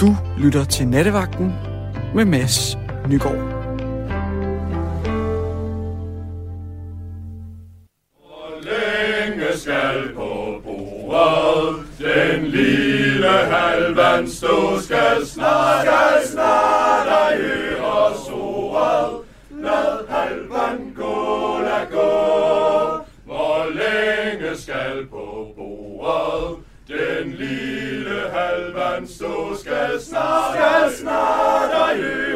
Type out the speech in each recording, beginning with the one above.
Du lytter til Nattevagten med Mads Nygaard. længe skal på bordet den lille halvand stå skal snart, skal snart stå skal snart, skal snart ej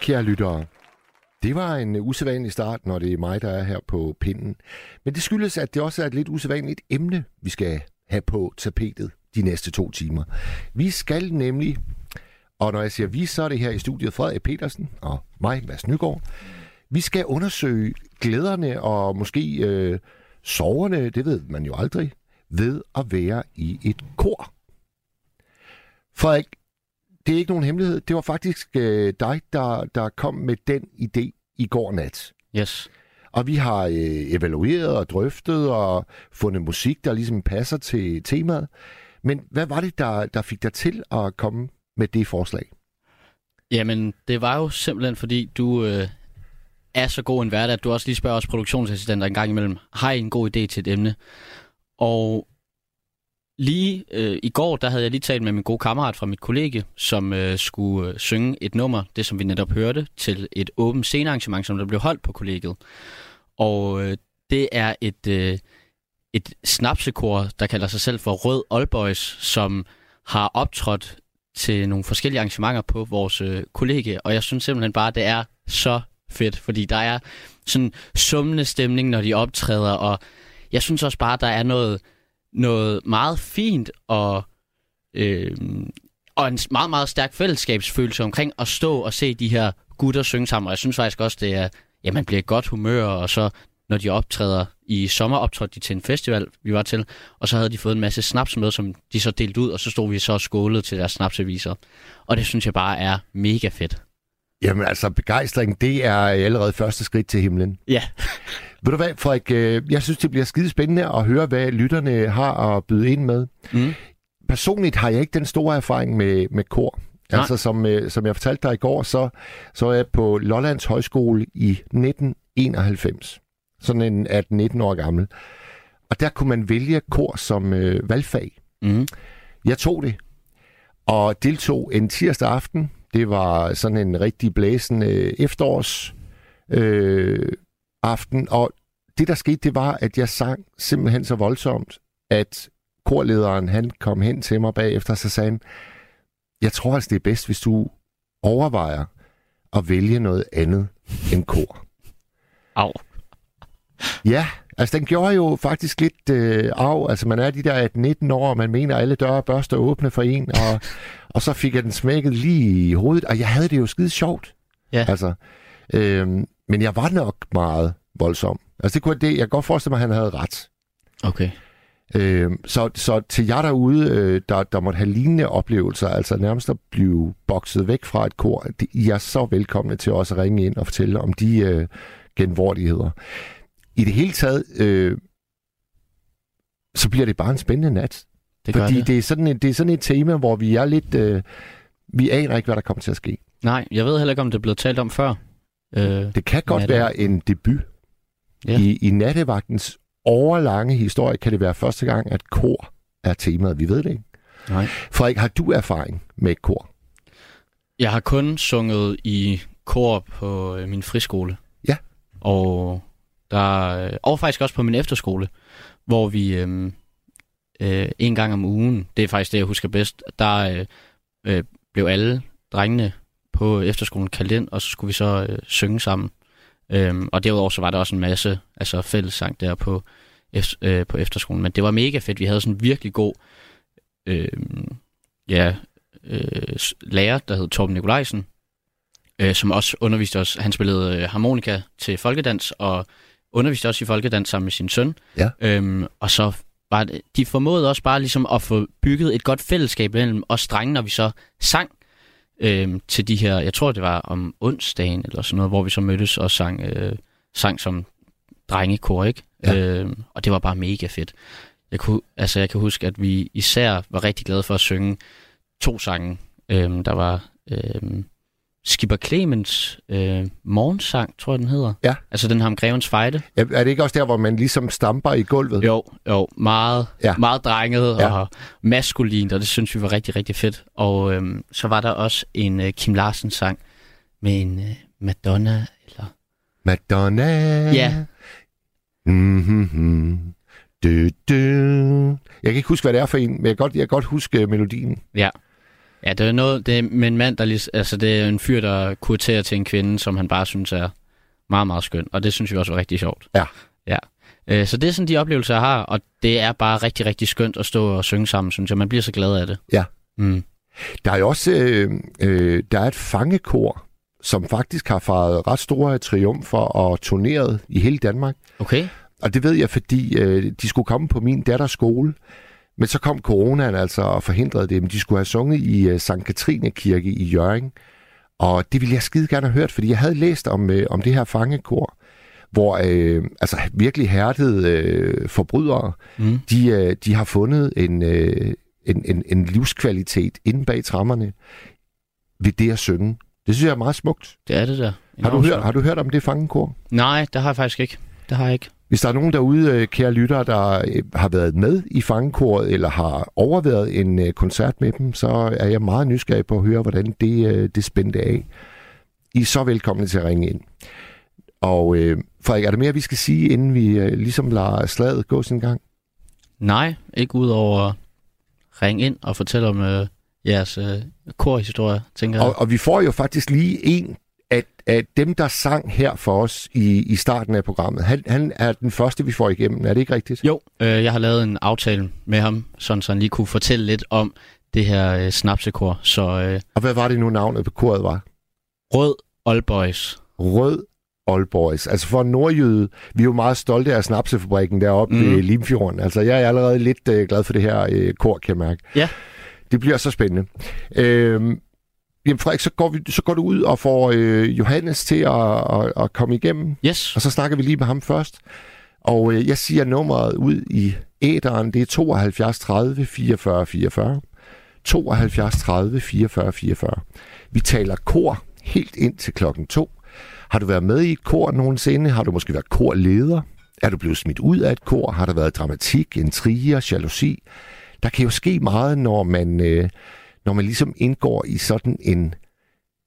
kære lyttere. Det var en usædvanlig start, når det er mig, der er her på pinden. Men det skyldes, at det også er et lidt usædvanligt emne, vi skal have på tapetet de næste to timer. Vi skal nemlig, og når jeg siger vi, så er det her i studiet Frederik Petersen og mig, Mads Nygaard. Vi skal undersøge glæderne og måske øh, soverne, det ved man jo aldrig, ved at være i et kor. Frederik, det er ikke nogen hemmelighed. Det var faktisk øh, dig, der, der kom med den idé i går nat. Yes. Og vi har øh, evalueret og drøftet og fundet musik, der ligesom passer til temaet. Men hvad var det, der, der fik dig til at komme med det forslag? Jamen, det var jo simpelthen, fordi du øh, er så god en hverdag, at du også lige spørger os produktionsassistenter en gang imellem, har I en god idé til et emne? Og lige øh, i går, der havde jeg lige talt med min gode kammerat fra mit kollegie, som øh, skulle øh, synge et nummer, det som vi netop hørte, til et åbent scenearrangement, som der blev holdt på kollegiet. Og øh, det er et, øh, et snapsekor, der kalder sig selv for Rød Oldboys, som har optrådt til nogle forskellige arrangementer på vores øh, kollegie, og jeg synes simpelthen bare, det er så fedt, fordi der er sådan summende stemning, når de optræder, og jeg synes også bare, der er noget, noget meget fint og, øh, og en meget, meget stærk fællesskabsfølelse omkring at stå og se de her gutter synge sammen, og jeg synes faktisk også, det er, ja, man bliver i godt humør, og så når de optræder i sommer, optrådte de til en festival, vi var til, og så havde de fået en masse snaps med, som de så delte ud, og så stod vi så og skålede til deres snapsaviser. Og det synes jeg bare er mega fedt. Jamen altså, begejstring, det er allerede første skridt til himlen. Ja. Ved du hvad, Frederik, øh, jeg synes, det bliver skide spændende at høre, hvad lytterne har at byde ind med. Mm. Personligt har jeg ikke den store erfaring med, med kor. Nej. Altså, som, øh, som jeg fortalte dig i går, så, så er jeg på Lollands Højskole i 1991. Sådan en 18-19 år gammel. Og der kunne man vælge kor som øh, valgfag. Mm. Jeg tog det, og deltog en tirsdag aften. Det var sådan en rigtig blæsende øh, efterårs øh, aften, og det der skete, det var, at jeg sang simpelthen så voldsomt, at korlederen han kom hen til mig bagefter, og så sagde han, jeg tror altså, det er bedst, hvis du overvejer at vælge noget andet end kor. Au. Ja, altså den gjorde jo faktisk lidt øh, af. Altså man er de der 18-19 år, og man mener, at alle døre bør stå åbne for en, og, og så fik jeg den smækket lige i hovedet, og jeg havde det jo skide sjovt. Ja. Altså, øhm, men jeg var nok meget voldsom. Altså det kunne det, jeg kan godt forestille mig, at han havde ret. Okay. Øhm, så, så til jer derude, øh, der, der måtte have lignende oplevelser, altså nærmest at blive bokset væk fra et kor, det, I er så velkomne til også at ringe ind og fortælle om de øh, genvordigheder. I det hele taget, øh, så bliver det bare en spændende nat. Det Fordi det. det er, sådan et, det er sådan et tema, hvor vi er lidt... Øh, vi aner ikke, hvad der kommer til at ske. Nej, jeg ved heller ikke, om det er blevet talt om før. Øh, Det kan godt Natte- være en debut. Ja. I, I nattevagtens overlange historie kan det være første gang, at kor er temaet. Vi ved det ikke. nej. Frederik, har du erfaring med et kor? Jeg har kun sunget i kor på øh, min friskole. Ja. Og der øh, og faktisk også på min efterskole, hvor vi øh, øh, en gang om ugen, det er faktisk det, jeg husker bedst, der øh, øh, blev alle drengene på efterskolen kaldt ind, og så skulle vi så øh, synge sammen. Øhm, og derudover så var der også en masse altså fællessang der på, øh, på efterskolen. Men det var mega fedt. Vi havde sådan en virkelig god øh, ja, øh, lærer, der hed Torben Nikolajsen, øh, som også underviste os. Han spillede øh, harmonika til folkedans, og underviste også i folkedans sammen med sin søn. Ja. Øhm, og så var det, de formåede også bare ligesom at få bygget et godt fællesskab mellem os drenge, når vi så sang øhm, til de her, jeg tror det var om onsdagen eller sådan noget, hvor vi så mødtes og sang, øh, sang som drengekor, ikke? Ja. Øhm, og det var bare mega fedt. Jeg, kunne, altså, jeg kan huske, at vi især var rigtig glade for at synge to sange. Øhm, der var øhm, Skipper Clemens øh, morgensang, tror jeg den hedder. Ja. Altså den her om Grevens Fejde. Ja, Er det ikke også der, hvor man ligesom stamper i gulvet? Jo, jo, meget, Ja. meget drenget Ja. og maskulint, og det synes vi var rigtig, rigtig fedt. Og øhm, så var der også en øh, Kim Larsen sang med en øh, Madonna, eller... Madonna. Ja. Mm-hmm. Du, du. Jeg kan ikke huske, hvad det er for en, men jeg kan godt, jeg kan godt huske melodien. Ja. Ja, det er noget, det er med en mand, der lige, altså det er en fyr, der kurterer til en kvinde, som han bare synes er meget, meget skøn, og det synes vi også var rigtig sjovt. Ja. Ja. Øh, Så det er sådan de oplevelser, jeg har, og det er bare rigtig, rigtig skønt at stå og synge sammen, synes jeg. Man bliver så glad af det. Ja. Mm. Der er jo også øh, øh, der er et fangekor, som faktisk har faret ret store triumfer og turneret i hele Danmark. Okay. Og det ved jeg, fordi øh, de skulle komme på min datters skole. Men så kom coronaen altså og forhindrede det. Men de skulle have sunget i øh, Sankt Katrine Kirke i Jørgen. Og det ville jeg skide gerne have hørt, fordi jeg havde læst om, øh, om det her fangekor, hvor øh, altså virkelig hærdede øh, forbrydere, Mm. de, øh, de har fundet en, øh, en, en, en livskvalitet inde bag trammerne ved det at synge. Det synes jeg er meget smukt. Det er det der. Har du, hørt, har du hørt om det fangekor? Nej, det har jeg faktisk ikke. Det har jeg ikke. Hvis der er nogen derude, øh, kære lyttere, der øh, har været med i fangekoret, eller har overvejet en øh, koncert med dem, så er jeg meget nysgerrig på at høre, hvordan det, det spændte af. I er så velkomne til at ringe ind. Og øh, Frederik, er der mere, vi skal sige, inden vi øh, ligesom lader slaget gå sin gang? Nej, ikke ud over ring ind og fortælle om øh, jeres øh, korhistorie, tænker jeg. Og, og vi får jo faktisk lige en af, af dem, der sang her for os i, i starten af programmet. Han, han er den første, vi får igennem. Er det ikke rigtigt? Jo, øh, jeg har lavet en aftale med ham, sådan så han lige kunne fortælle lidt om det her øh, snapsekor. Så øh, Og hvad var det nu, navnet på koret var? Rød Old Boys. Rød Old Boys. Altså for en nordjyde, vi er jo meget stolte af snapsefabrikken deroppe mm. Ved Limfjorden. Altså jeg er allerede lidt øh, glad for det her øh, kor, kan jeg mærke. Ja. Det bliver så spændende. Øhm, jamen Frederik, så går, vi, så går du ud og får øh, Johannes til at, at, at komme igennem, Yes. og så snakker vi lige med ham først. Og øh, jeg siger nummeret ud i æderen, det er 72 30 44 44. 72 30 44 44. Vi taler kor helt ind til klokken to. Har du været med i et kor nogensinde? Har du måske været korleder? Er du blevet smidt ud af et kor? Har der været dramatik, intriger, jalousi? Der kan jo ske meget, når man, øh, når man ligesom indgår i sådan en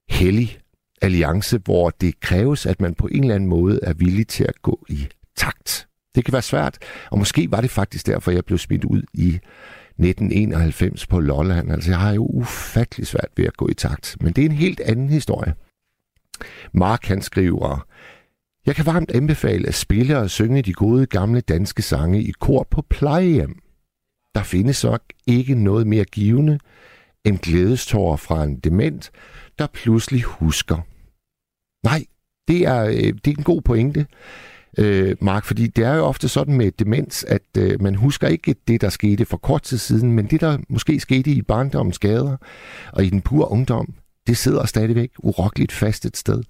hellig alliance, hvor det kræves, at man på en eller anden måde er villig til at gå i takt. Det kan være svært, og måske var det faktisk derfor, jeg blev smidt ud i 1991 på Lolland. Altså, jeg har jo ufattelig svært ved at gå i takt. Men det er en helt anden historie. Mark, han skriver, jeg kan varmt anbefale at spille og synge de gode gamle danske sange i kor på plejehjem. Der findes nok ikke noget mere givende en glædestår fra en dement, der pludselig husker. Nej, det er, øh, det er en god pointe, øh, Mark, fordi det er jo ofte sådan med demens, at øh, man husker ikke det, der skete for kort tid siden, men det, der måske skete i barndommens gader og i den pure ungdom, det sidder stadigvæk urokkeligt fast et sted.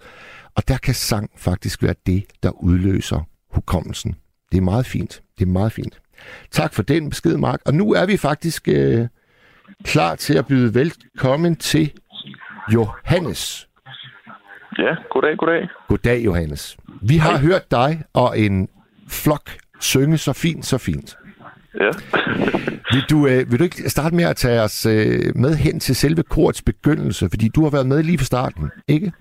Og der kan sang faktisk være det, der udløser hukommelsen. Det er meget fint. Det er meget fint. Tak for den besked, Mark. Og nu er vi faktisk øh, klar til at byde velkommen til Johannes. Ja, goddag, goddag. Goddag, Johannes. Vi har hørt dig og en flok synge så fint, så fint. Ja. Vil du, øh, vil du ikke starte med at tage os øh, med hen til selve korets begyndelse? Fordi du har været med lige fra starten, ikke?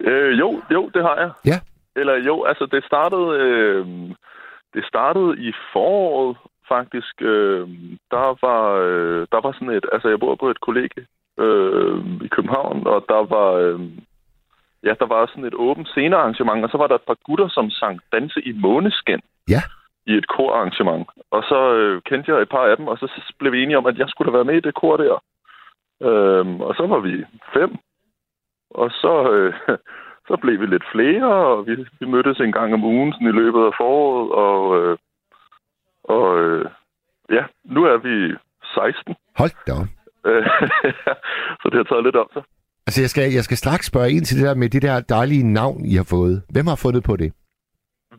Øh, jo, jo, det har jeg. Ja. Eller jo, altså det startede, øh, det startede i foråret faktisk. Øh, der var, øh, der var sådan et, altså jeg bor på et kollegie øh, i København, og der var, øh, ja, der var sådan et åbent scenearrangement, og så var der et par gutter, som sang Danse i måneskin. Ja. i et korarrangement. Og så øh, kendte jeg et par af dem, og så blev vi enige om, at jeg skulle da være med i det kor der. Øhm, og så var vi fem. Og så, øh, så blev vi lidt flere, og vi, vi mødtes en gang om ugen sådan i løbet af foråret, og, øh, og øh, ja, nu er vi 16. Hold da op. Øh, så det har taget lidt om sig. Altså, jeg skal, jeg skal straks spørge ind til det der med det der dejlige navn, I har fået. Hvem har fundet på det?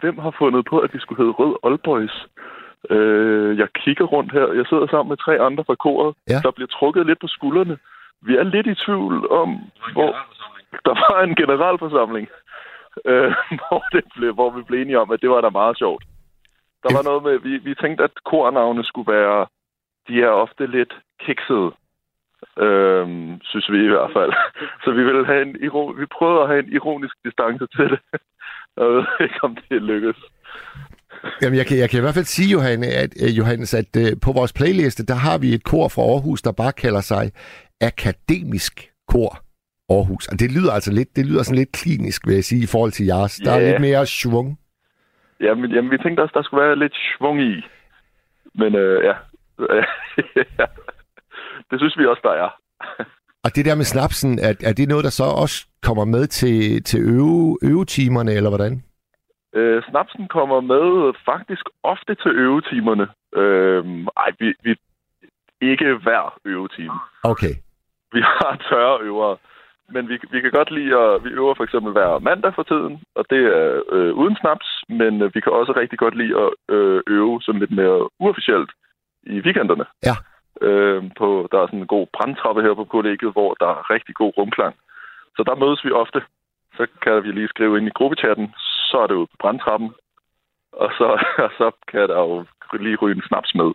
Hvem har fundet på, at vi skulle hedde Rød Oldboys? Øh, jeg kigger rundt her. Jeg sidder sammen med tre andre fra koret. Ja. Der bliver trukket lidt på skuldrene. Vi er lidt i tvivl om, hvor der var en generalforsamling, øh, hvor, det blev, hvor vi blev enige om, at det var da meget sjovt. Der var noget med, vi, vi tænkte, at kornavne skulle være, de er ofte lidt kiksede, øh, synes vi i hvert fald. Så vi ville have en, vi prøvede at have en ironisk distance til det. Jeg ved ikke, om det lykkedes. Jamen, jeg kan, jeg kan i hvert fald sige, Johanne, at, uh, Johannes, at uh, på vores playliste, der har vi et kor fra Aarhus, der bare kalder sig Akademisk Kor Aarhus. Og det lyder altså lidt, det lyder sådan lidt klinisk, vil jeg sige, i forhold til jeres. Der er lidt mere svung. Jamen, jamen vi tænkte også, der skulle være lidt svung i. Men øh, ja. Det synes vi også, der er. Og det der med snapsen, er, er det noget, der så også kommer med til, til øve, øvetimerne, eller hvordan? Øh, snapsen kommer med faktisk ofte til øvetimerne. Øh, ej, vi, vi ikke hver øvetime. Okay. Vi har tørre øvere. Men vi, vi kan godt lide at... Vi øver for eksempel hver mandag for tiden, og det er øh, uden snaps. Men øh, vi kan også rigtig godt lide at øh, øve sådan lidt mere uofficielt i weekenderne. Ja. Øh, på, der er sådan en god brandtrappe her på kollegiet, hvor der er rigtig god rumklang. Så der mødes vi ofte. Så kan vi lige skrive ind i gruppechatten, så er det ude på brandtrappen. Og så, og så kan der jo lige ryge en snaps med.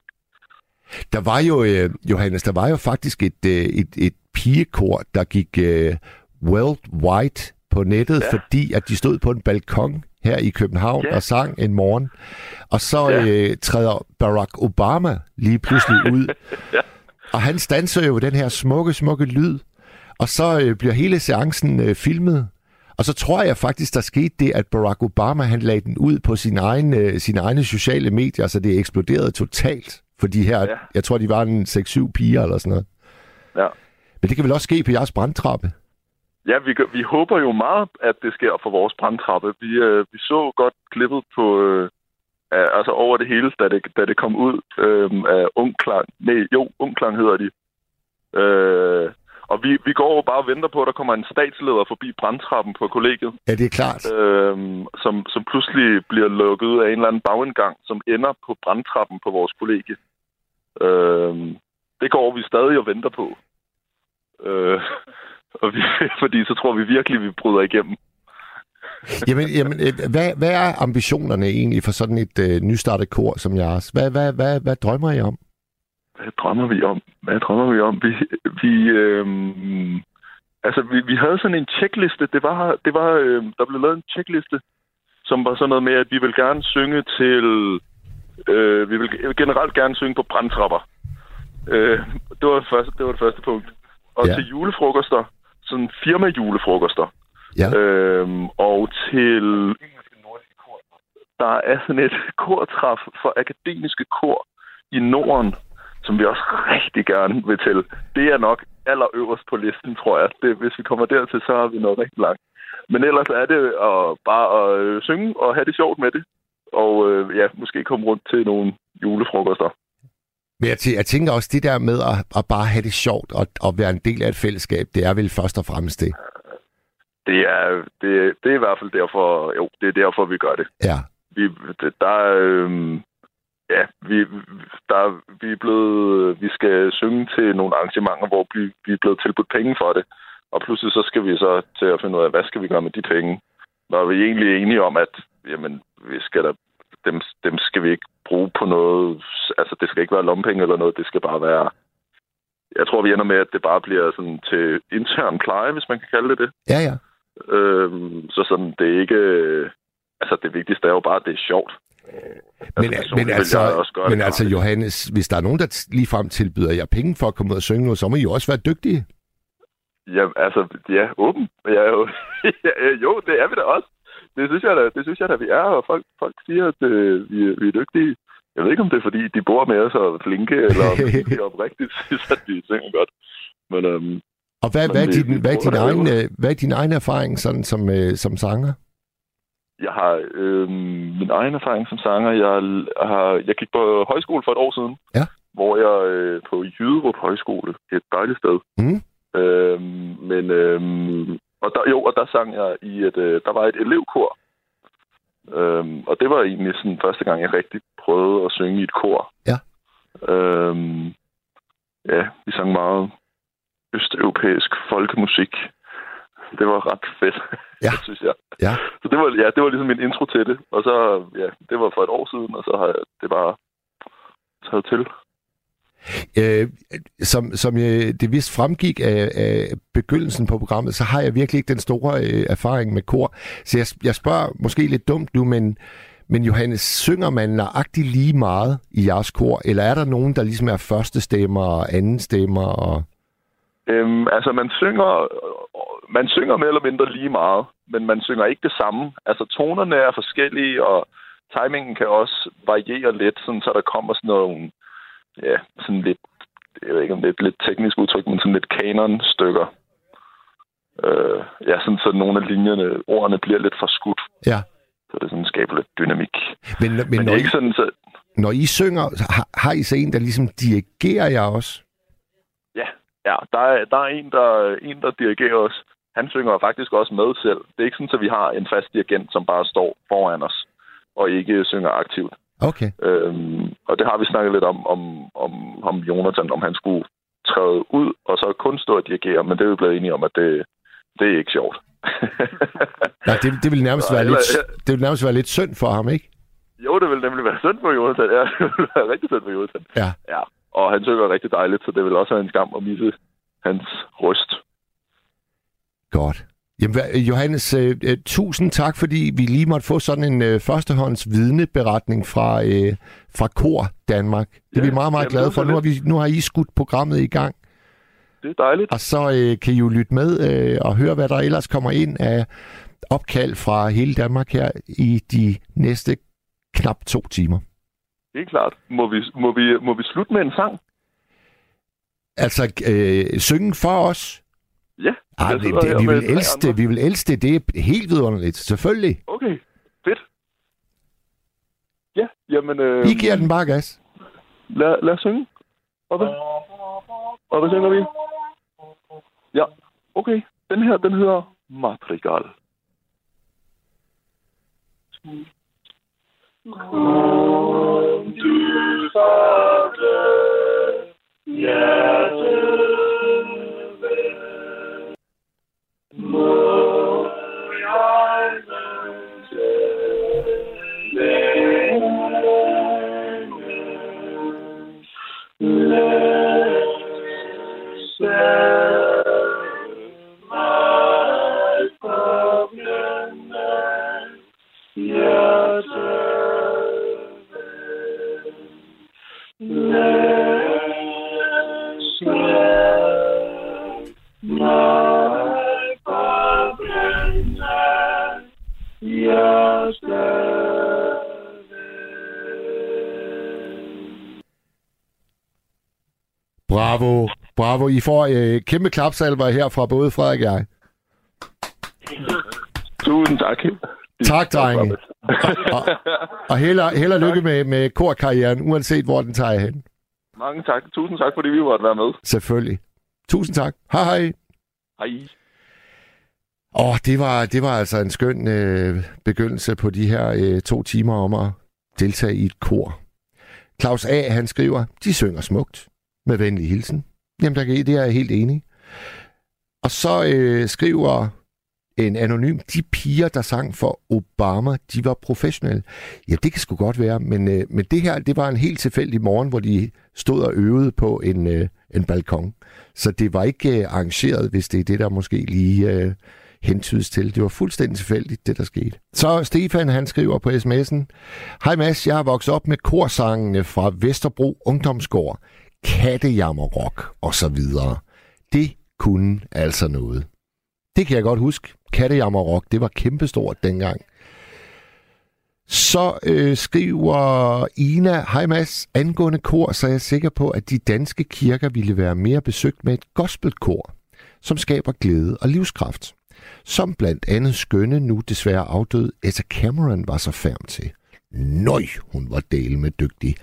Der var jo, øh, Johannes, der var jo faktisk et, øh, et, et pigekor, der gik øh, worldwide på nettet, ja. Fordi at de stod på en balkon her i København Ja. og sang en morgen. Og så Ja. øh, træder Barack Obama lige pludselig ud. Ja. Og han stanser jo den her smukke, smukke lyd. Og så øh, bliver hele seancen øh, filmet. Og så tror jeg faktisk, der skete det, at Barack Obama han lagde den ud på sin egen, øh, sine egne sociale medier, så det eksploderede totalt. For de her. Ja. jeg tror, de var en 6-7 piger eller sådan noget. Ja. Men det kan vel også ske på jeres brandtrappe? Ja, vi, vi håber jo meget, at det sker for vores brandtrappe. Vi, øh, vi så godt klippet på, øh, altså over det hele, da det, da det kom ud øh, af Ungklang. Nej, jo, Ungklang hedder de. Øh, og vi, vi går jo bare og venter på, at der kommer en statsleder forbi brandtrappen på kollegiet, Ja, det er klart. øh, som, som pludselig bliver lukket af en eller anden bagindgang, som ender på brandtrappen på vores kollegie. Øh, det går vi stadig og venter på. Øh, og vi, fordi så tror vi virkelig, vi bryder igennem. Jamen, jamen øh, hvad, hvad er ambitionerne egentlig for sådan et øh, nystartet kor som jeres? Hvad, hvad, hvad, hvad drømmer I om? Hvad drømmer vi om? Hvad drømmer vi om? Vi, vi, øhm, altså, vi, vi havde sådan en checkliste. Det var, det var, øhm, der blev lavet en checkliste, som var sådan noget med, at vi vil gerne synge til... Øh, vi vil generelt gerne synge på brandtrapper. Øh, det, var det, første, det var det første punkt. Og Ja. til julefrokoster, sådan firma-julefrokoster. Ja. Øhm, og til... Der er sådan et kortræf for akademiske kor i Norden, som vi også rigtig gerne vil til. Det er nok allerøverst på listen, tror jeg. Det, hvis vi kommer dertil, så har vi noget rigtig langt. Men ellers er det at, bare at øh, synge og have det sjovt med det. Og øh, ja, måske komme rundt til nogle julefrokoster. Men jeg, tæ- jeg tænker også, det der med at, at bare have det sjovt og, og være en del af et fællesskab, det er vel først og fremmest det. Det er, det, det er i hvert fald derfor, jo, det er derfor, vi gør det. Ja. vi, der er, øhm, ja, vi, der, vi er blevet, vi skal synge til nogle arrangementer, hvor vi, vi er blevet tilbudt penge for det. Og pludselig så skal vi så til at finde ud af, hvad skal vi gøre med de penge? Når vi er egentlig enige om, at jamen, vi skal da, dem, dem skal vi ikke bruge på noget, altså det skal ikke være lompenge eller noget, det skal bare være, jeg tror vi ender med, at det bare bliver sådan til intern pleje, hvis man kan kalde det det. Ja, ja. Øhm, så sådan, det er ikke... Altså, det vigtigste er jo bare, at det er sjovt. Men, personligt men, altså, også men altså. Johannes, hvis der er nogen, der ligefrem tilbyder jer penge for at komme ud og synge noget, så må I jo også være dygtige. Ja, altså, ja, åben. Ja, jo, ja, jo, det er vi da også. Det synes jeg da, det synes jeg da vi er, og folk, folk siger, at øh, vi, er- vi er dygtige. Jeg ved ikke, om det er, fordi de bor med os og er flinke, eller om de er oprigtigt synes, at vi synger godt. Men øhm, Og hvad, hvad, er din, hvad, er din egen, øh, hvad er din egen erfaring sådan, som, øh, som sanger? Jeg har øh, min egen erfaring som sanger. Jeg, har, jeg gik på højskole for et år siden, Ja. hvor jeg øh, på Jyderup Højskole, et dejligt sted. Mm. Øh, men øh, og der, jo, og der sang jeg i et, øh, der var et elevkor. Øh, og det var egentlig sådan første gang, jeg rigtig prøvede at synge i et kor. Ja. Øh, ja, vi sang meget østeuropæisk folkemusik. Det var ret fedt, Ja. synes jeg. Ja. Så det var, ja, det var ligesom min intro til det. Og så, ja, det var for et år siden, og så har jeg det bare taget til. Øh, som, som jeg, det vist fremgik af, af begyndelsen på programmet, så har jeg virkelig ikke den store øh, erfaring med kor. Så jeg, jeg spørger måske lidt dumt nu, men, men Johannes, synger man nøjagtigt lige meget i jeres kor? Eller er der nogen, der ligesom er første stemmer og anden stemmer? Og... Øhm, altså, man synger, man synger mere eller mindre lige meget, men man synger ikke det samme. Altså, tonerne er forskellige, og timingen kan også variere lidt, sådan, så der kommer sådan nogle, ja, sådan lidt, jeg ved ikke om det er et lidt teknisk udtryk, men sådan lidt kanon-stykker. Øh, ja, sådan, så nogle af linjerne, ordene bliver lidt forskudt, Ja. så det sådan skaber lidt dynamik. Men, men, Men, når, I, ikke sådan, så, når I synger, har, har I så en, der ligesom dirigerer jer også? Ja, ja der, er, der er en, der, en, der dirigerer os. Han synger faktisk også med selv. Det er ikke sådan, at vi har en fast dirigent, som bare står foran os og ikke synger aktivt. Okay. Øhm, og det har vi snakket lidt om, om, om, om Jonathan, om han skulle træde ud og så kun stå og dirigere, men det er vi blevet enige om, at det, det er ikke sjovt. Nej, det, det, vil nærmest Nej, være eller- lidt, det vil nærmest være lidt synd for ham, ikke? jo, det vil nemlig være synd for Jonathan. Ja, det vil være rigtig synd for Jonathan. Ja. ja. Og han synger rigtig dejligt, så det vil også være en skam at misse hans røst. Godt. Jamen, Johannes, øh, øh, tusind tak, fordi vi lige måtte få sådan en øh, førstehånds vidneberetning fra, øh, fra Kor Danmark. Det er Ja, vi meget, meget jamen, glade det for. Nu har, vi, nu har I skudt programmet i gang, Det er dejligt. og så øh, kan I jo lytte med øh, og høre, hvad der ellers kommer ind af opkald fra hele Danmark her i de næste knap to timer. Helt klart. Må vi, må vi, må vi slutte med en sang? Altså, øh, synge for os. Ja. Ej, jeg det, det, vi, vil elske det, andre. vi vil elske det. Det er helt vidunderligt. Selvfølgelig. Okay, fedt. Ja, jamen... Øh, I giver den bare gas. lad, lad os synge. Og hvad? Og hvad synger vi? Ja, okay. Den her, den hedder Madrigal. Kom du satte hjertet må Bravo. Bravo. I får øh, kæmpe klapsalver her fra både Frederik og jeg. Tusind tak. Tak, drenge. Og, og held, held og lykke med, med korkarrieren, uanset hvor den tager hen. Mange tak. Tusind tak, fordi vi måtte være med. Selvfølgelig. Tusind tak. Hej hej. Hej. Åh, det var, det var altså en skøn øh, begyndelse på de her øh, to timer om at deltage i et kor. Claus A. han skriver, de synger smukt. Med venlig hilsen. Jamen, der, kan- det er jeg helt enig. Og så øh, skriver en anonym, de piger, der sang for Obama, de var professionelle. Ja, det kan sgu godt være, men, øh, men det her, det var en helt tilfældig morgen, hvor de stod og øvede på en, øh, en balkon. Så det var ikke øh, arrangeret, hvis det er det, der måske lige øh, hentydes til. Det var fuldstændig tilfældigt, det der skete. Så Stefan, han skriver på sms'en, Hej Mads, jeg har vokset op med korsangene fra Vesterbro Ungdomsgård, Kattejammerrock og så videre. Det kunne altså noget. Det kan jeg godt huske. Kattejammerrock, det var kæmpestort dengang. Så øh, skriver Ina, hej Mads, angående kor, så er jeg sikker på, at de danske kirker ville være mere besøgt med et gospelkor. som skaber glæde og livskraft. Som blandt andet skønne, nu desværre afdød, Etta Cameron var så færm til. Nøj, hun var del med dygtig.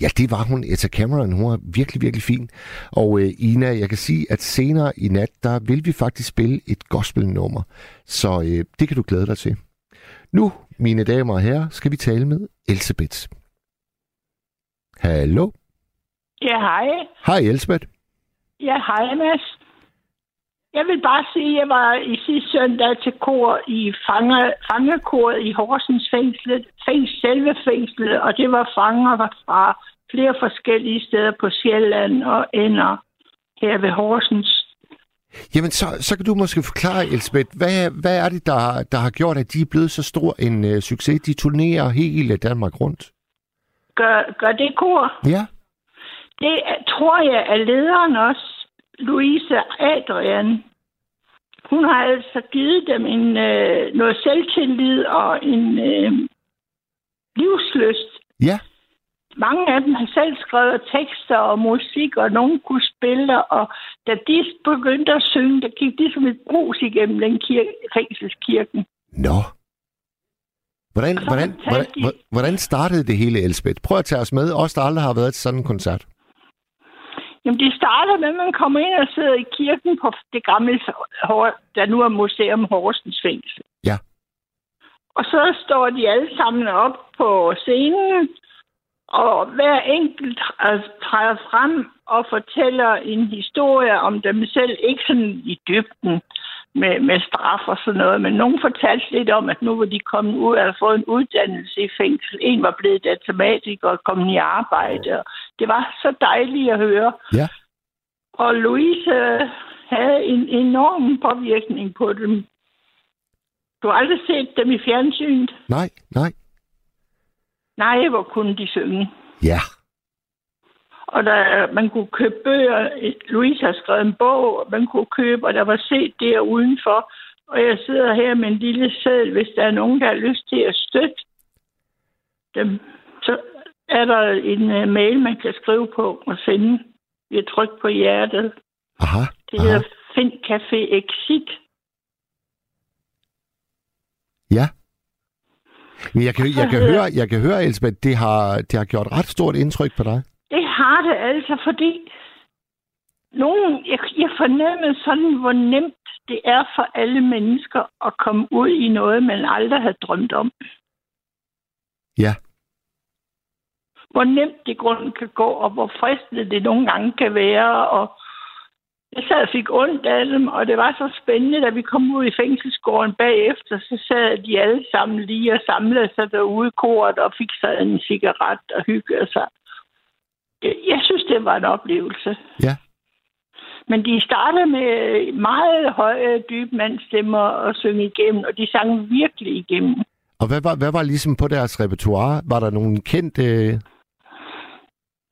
Ja, det var hun, Etta Cameron. Hun var virkelig, virkelig fin. Og øh, Ina, jeg kan sige, at senere i nat, der vil vi faktisk spille et gospelnummer. Så øh, det kan du glæde dig til. Nu, mine damer og herrer, skal vi tale med Elisabeth. Hallo? Ja, hej. Hej, Elisabeth. Ja, hej, Mads. Jeg vil bare sige, at jeg var i sidste søndag til kor i fange, fangekoret i Horsens fængsel, fængsel, selve fængslet, og det var fanger fra flere forskellige steder på Sjælland og ender her ved Horsens. Jamen, så, så kan du måske forklare, Elisabeth, hvad, hvad er det, der, der har gjort, at de er blevet så stor en uh, succes? De turnerer hele Danmark rundt. Gør, gør det kor? Ja. Det tror jeg er lederen også, Louise Adrian. Hun har altså givet dem en, øh, noget selvtillid og en øh, livsløst. Ja. Mange af dem har selv skrevet tekster og musik, og nogen kunne spille, og da de begyndte at synge, der gik de som et brus igennem den kirke, fængselskirken. Nå. Hvordan, hvordan, hvordan, hvordan, startede det hele, Elisabeth? Prøv at tage os med. Os, der aldrig har været til sådan en koncert. Jamen, de starter med, at man kommer ind og sidder i kirken på det gamle, der nu er Museum Horsens Fængsel. Ja. Og så står de alle sammen op på scenen, og hver enkelt træder frem og fortæller en historie om dem selv. Ikke sådan i dybden med, med straf og sådan noget, men nogen fortalte lidt om, at nu var de kommet ud og havde fået en uddannelse i fængsel. En var blevet datamatiker og kommet i arbejde. Det var så dejligt at høre. Ja. Og Louise havde en enorm påvirkning på dem. Du har aldrig set dem i fjernsynet? Nej, nej. Nej, hvor kunne de synge. Ja. Og der, man kunne købe bøger. Louise har skrevet en bog, man kunne købe, og der var set der udenfor. Og jeg sidder her med en lille seddel, hvis der er nogen, der har lyst til at støtte dem. Så er der en uh, mail, man kan skrive på og sende. Vi har trykt på hjertet. Aha. Det aha. hedder Find Café Exit. Ja. Men jeg kan, jeg kan høre, jeg kan høre, Elisabeth, det har, det har gjort ret stort indtryk på dig. Det har det altså, fordi nogen, jeg, jeg fornemmer sådan, hvor nemt det er for alle mennesker at komme ud i noget, man aldrig havde drømt om. Ja. Hvor nemt det grunden kan gå, og hvor fristende det nogle gange kan være. Og jeg sad og fik ondt af dem, og det var så spændende, da vi kom ud i fængselsgården bagefter, så sad de alle sammen lige og samlede sig derude i koret og fik sig en cigaret og hyggede sig. Jeg synes, det var en oplevelse. Ja. Men de startede med meget høje, dybe mandstemmer og synge igennem, og de sang virkelig igennem. Og hvad var, hvad var ligesom på deres repertoire? Var der nogle kendte...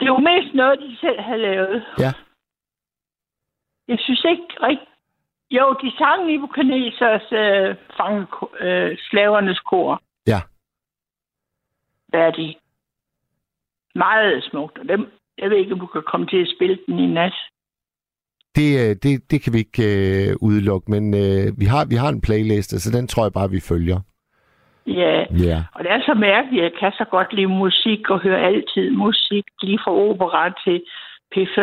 Det var mest noget, de selv havde lavet. Ja. Jeg synes ikke rigtigt... Jo, de sang i Bukanesers øh, fange, øh, slavernes kor. Ja. Der er de meget smukt, og dem, jeg ved ikke, om du kan komme til at spille den i nat. Det, øh, det, det kan vi ikke øh, udelukke, men øh, vi, har, vi har en playliste, så den tror jeg bare, vi følger. Ja, Ja. og det er så mærkeligt, at jeg kan så godt lide musik og høre altid musik, lige fra opera til P5.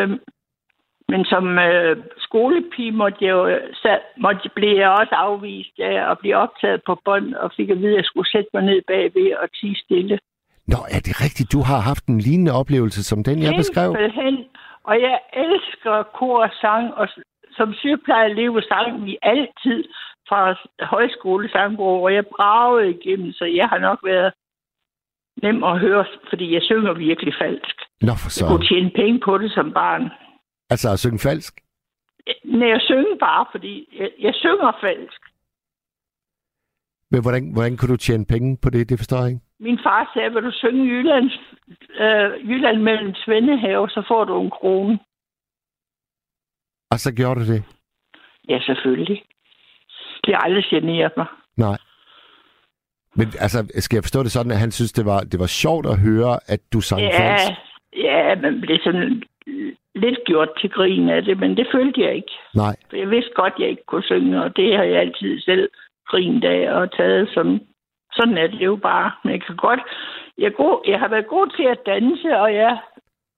Men som øh, skolepige måtte jeg jo, så måtte, blev jeg også afvist af at blive optaget på bånd, og fik at vide, at jeg skulle sætte mig ned bagved og tige stille. Nå, er det rigtigt? Du har haft en lignende oplevelse som den, jeg beskrev? Simpelthen. Og jeg elsker kor og sang, og som sygeplejerelev sang vi altid fra højskolesangbog, og jeg bragede igennem, så jeg har nok været nem at høre, fordi jeg synger virkelig falsk. Nå, for Jeg kunne så. tjene penge på det som barn. Altså at synge falsk? Nej, jeg synger bare, fordi jeg, jeg synger falsk. Men hvordan, hvordan kunne du tjene penge på det? Det forstår jeg ikke. Min far sagde, vil du synge Jyllands, øh, Jylland mellem Svendehave, så får du en krone. Og så gjorde du det? Ja, selvfølgelig. Det har aldrig generet mig. Nej. Men altså, skal jeg forstå det sådan, at han synes, det var, det var sjovt at høre, at du sang Ja, falsk? ja, man blev sådan lidt gjort til grin af det, men det følte jeg ikke. Nej. For jeg vidste godt, at jeg ikke kunne synge, og det har jeg altid selv grint af og taget som... Sådan er det jo bare. Men jeg kan godt... Jeg, god, jeg har været god til at danse, og jeg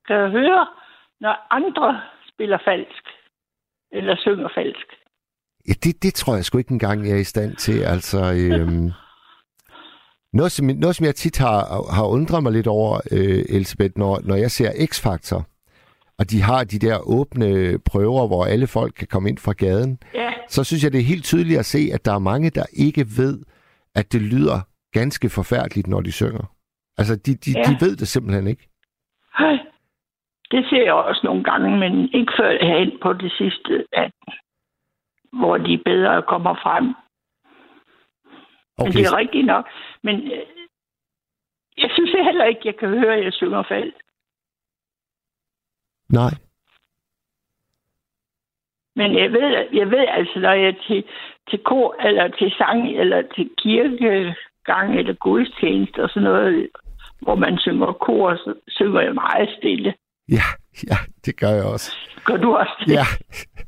kan høre, når andre spiller falsk. Eller synger falsk. Ja, det, det tror jeg sgu ikke engang, jeg er i stand til. Altså, øhm, noget, som, noget, som jeg tit har, har undret mig lidt over, øh, Elisabeth, når, når jeg ser X-Factor, og de har de der åbne prøver, hvor alle folk kan komme ind fra gaden, Ja, så synes jeg, det er helt tydeligt at se, at der er mange, der ikke ved, at det lyder ganske forfærdeligt, når de synger. Altså, de, de, Ja. de ved det simpelthen ikke. Hej. Det ser jeg også nogle gange, men ikke før jeg ind på det sidste, at, hvor de bedre kommer frem. Okay. Men det er rigtigt nok. Men øh, jeg synes heller ikke, jeg kan høre, at jeg synger fald. Nej. Men jeg ved, jeg ved altså, når jeg er til, til kor, eller til sang, eller til kirkegang, eller gudstjeneste og sådan noget, hvor man synger kor, så synger jeg meget stille. Ja, ja, det gør jeg også. Gør du også det? Ja.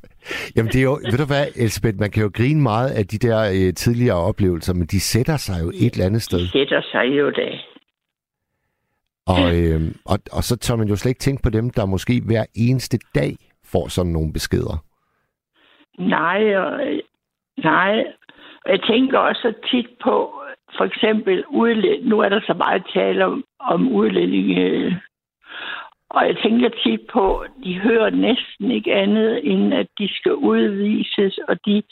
Jamen det er jo, ved du hvad, Elisabeth, man kan jo grine meget af de der øh, tidligere oplevelser, men de sætter sig jo et eller andet sted. De sætter sig jo da. Og, øh, og, og så tør man jo slet ikke tænke på dem, der måske hver eneste dag får sådan nogle beskeder. Nej, og, nej. Jeg tænker også tit på, for eksempel, udlæ- nu er der så meget tale om, om udlændinge, og jeg tænker tit på, de hører næsten ikke andet, end at de skal udvises, og de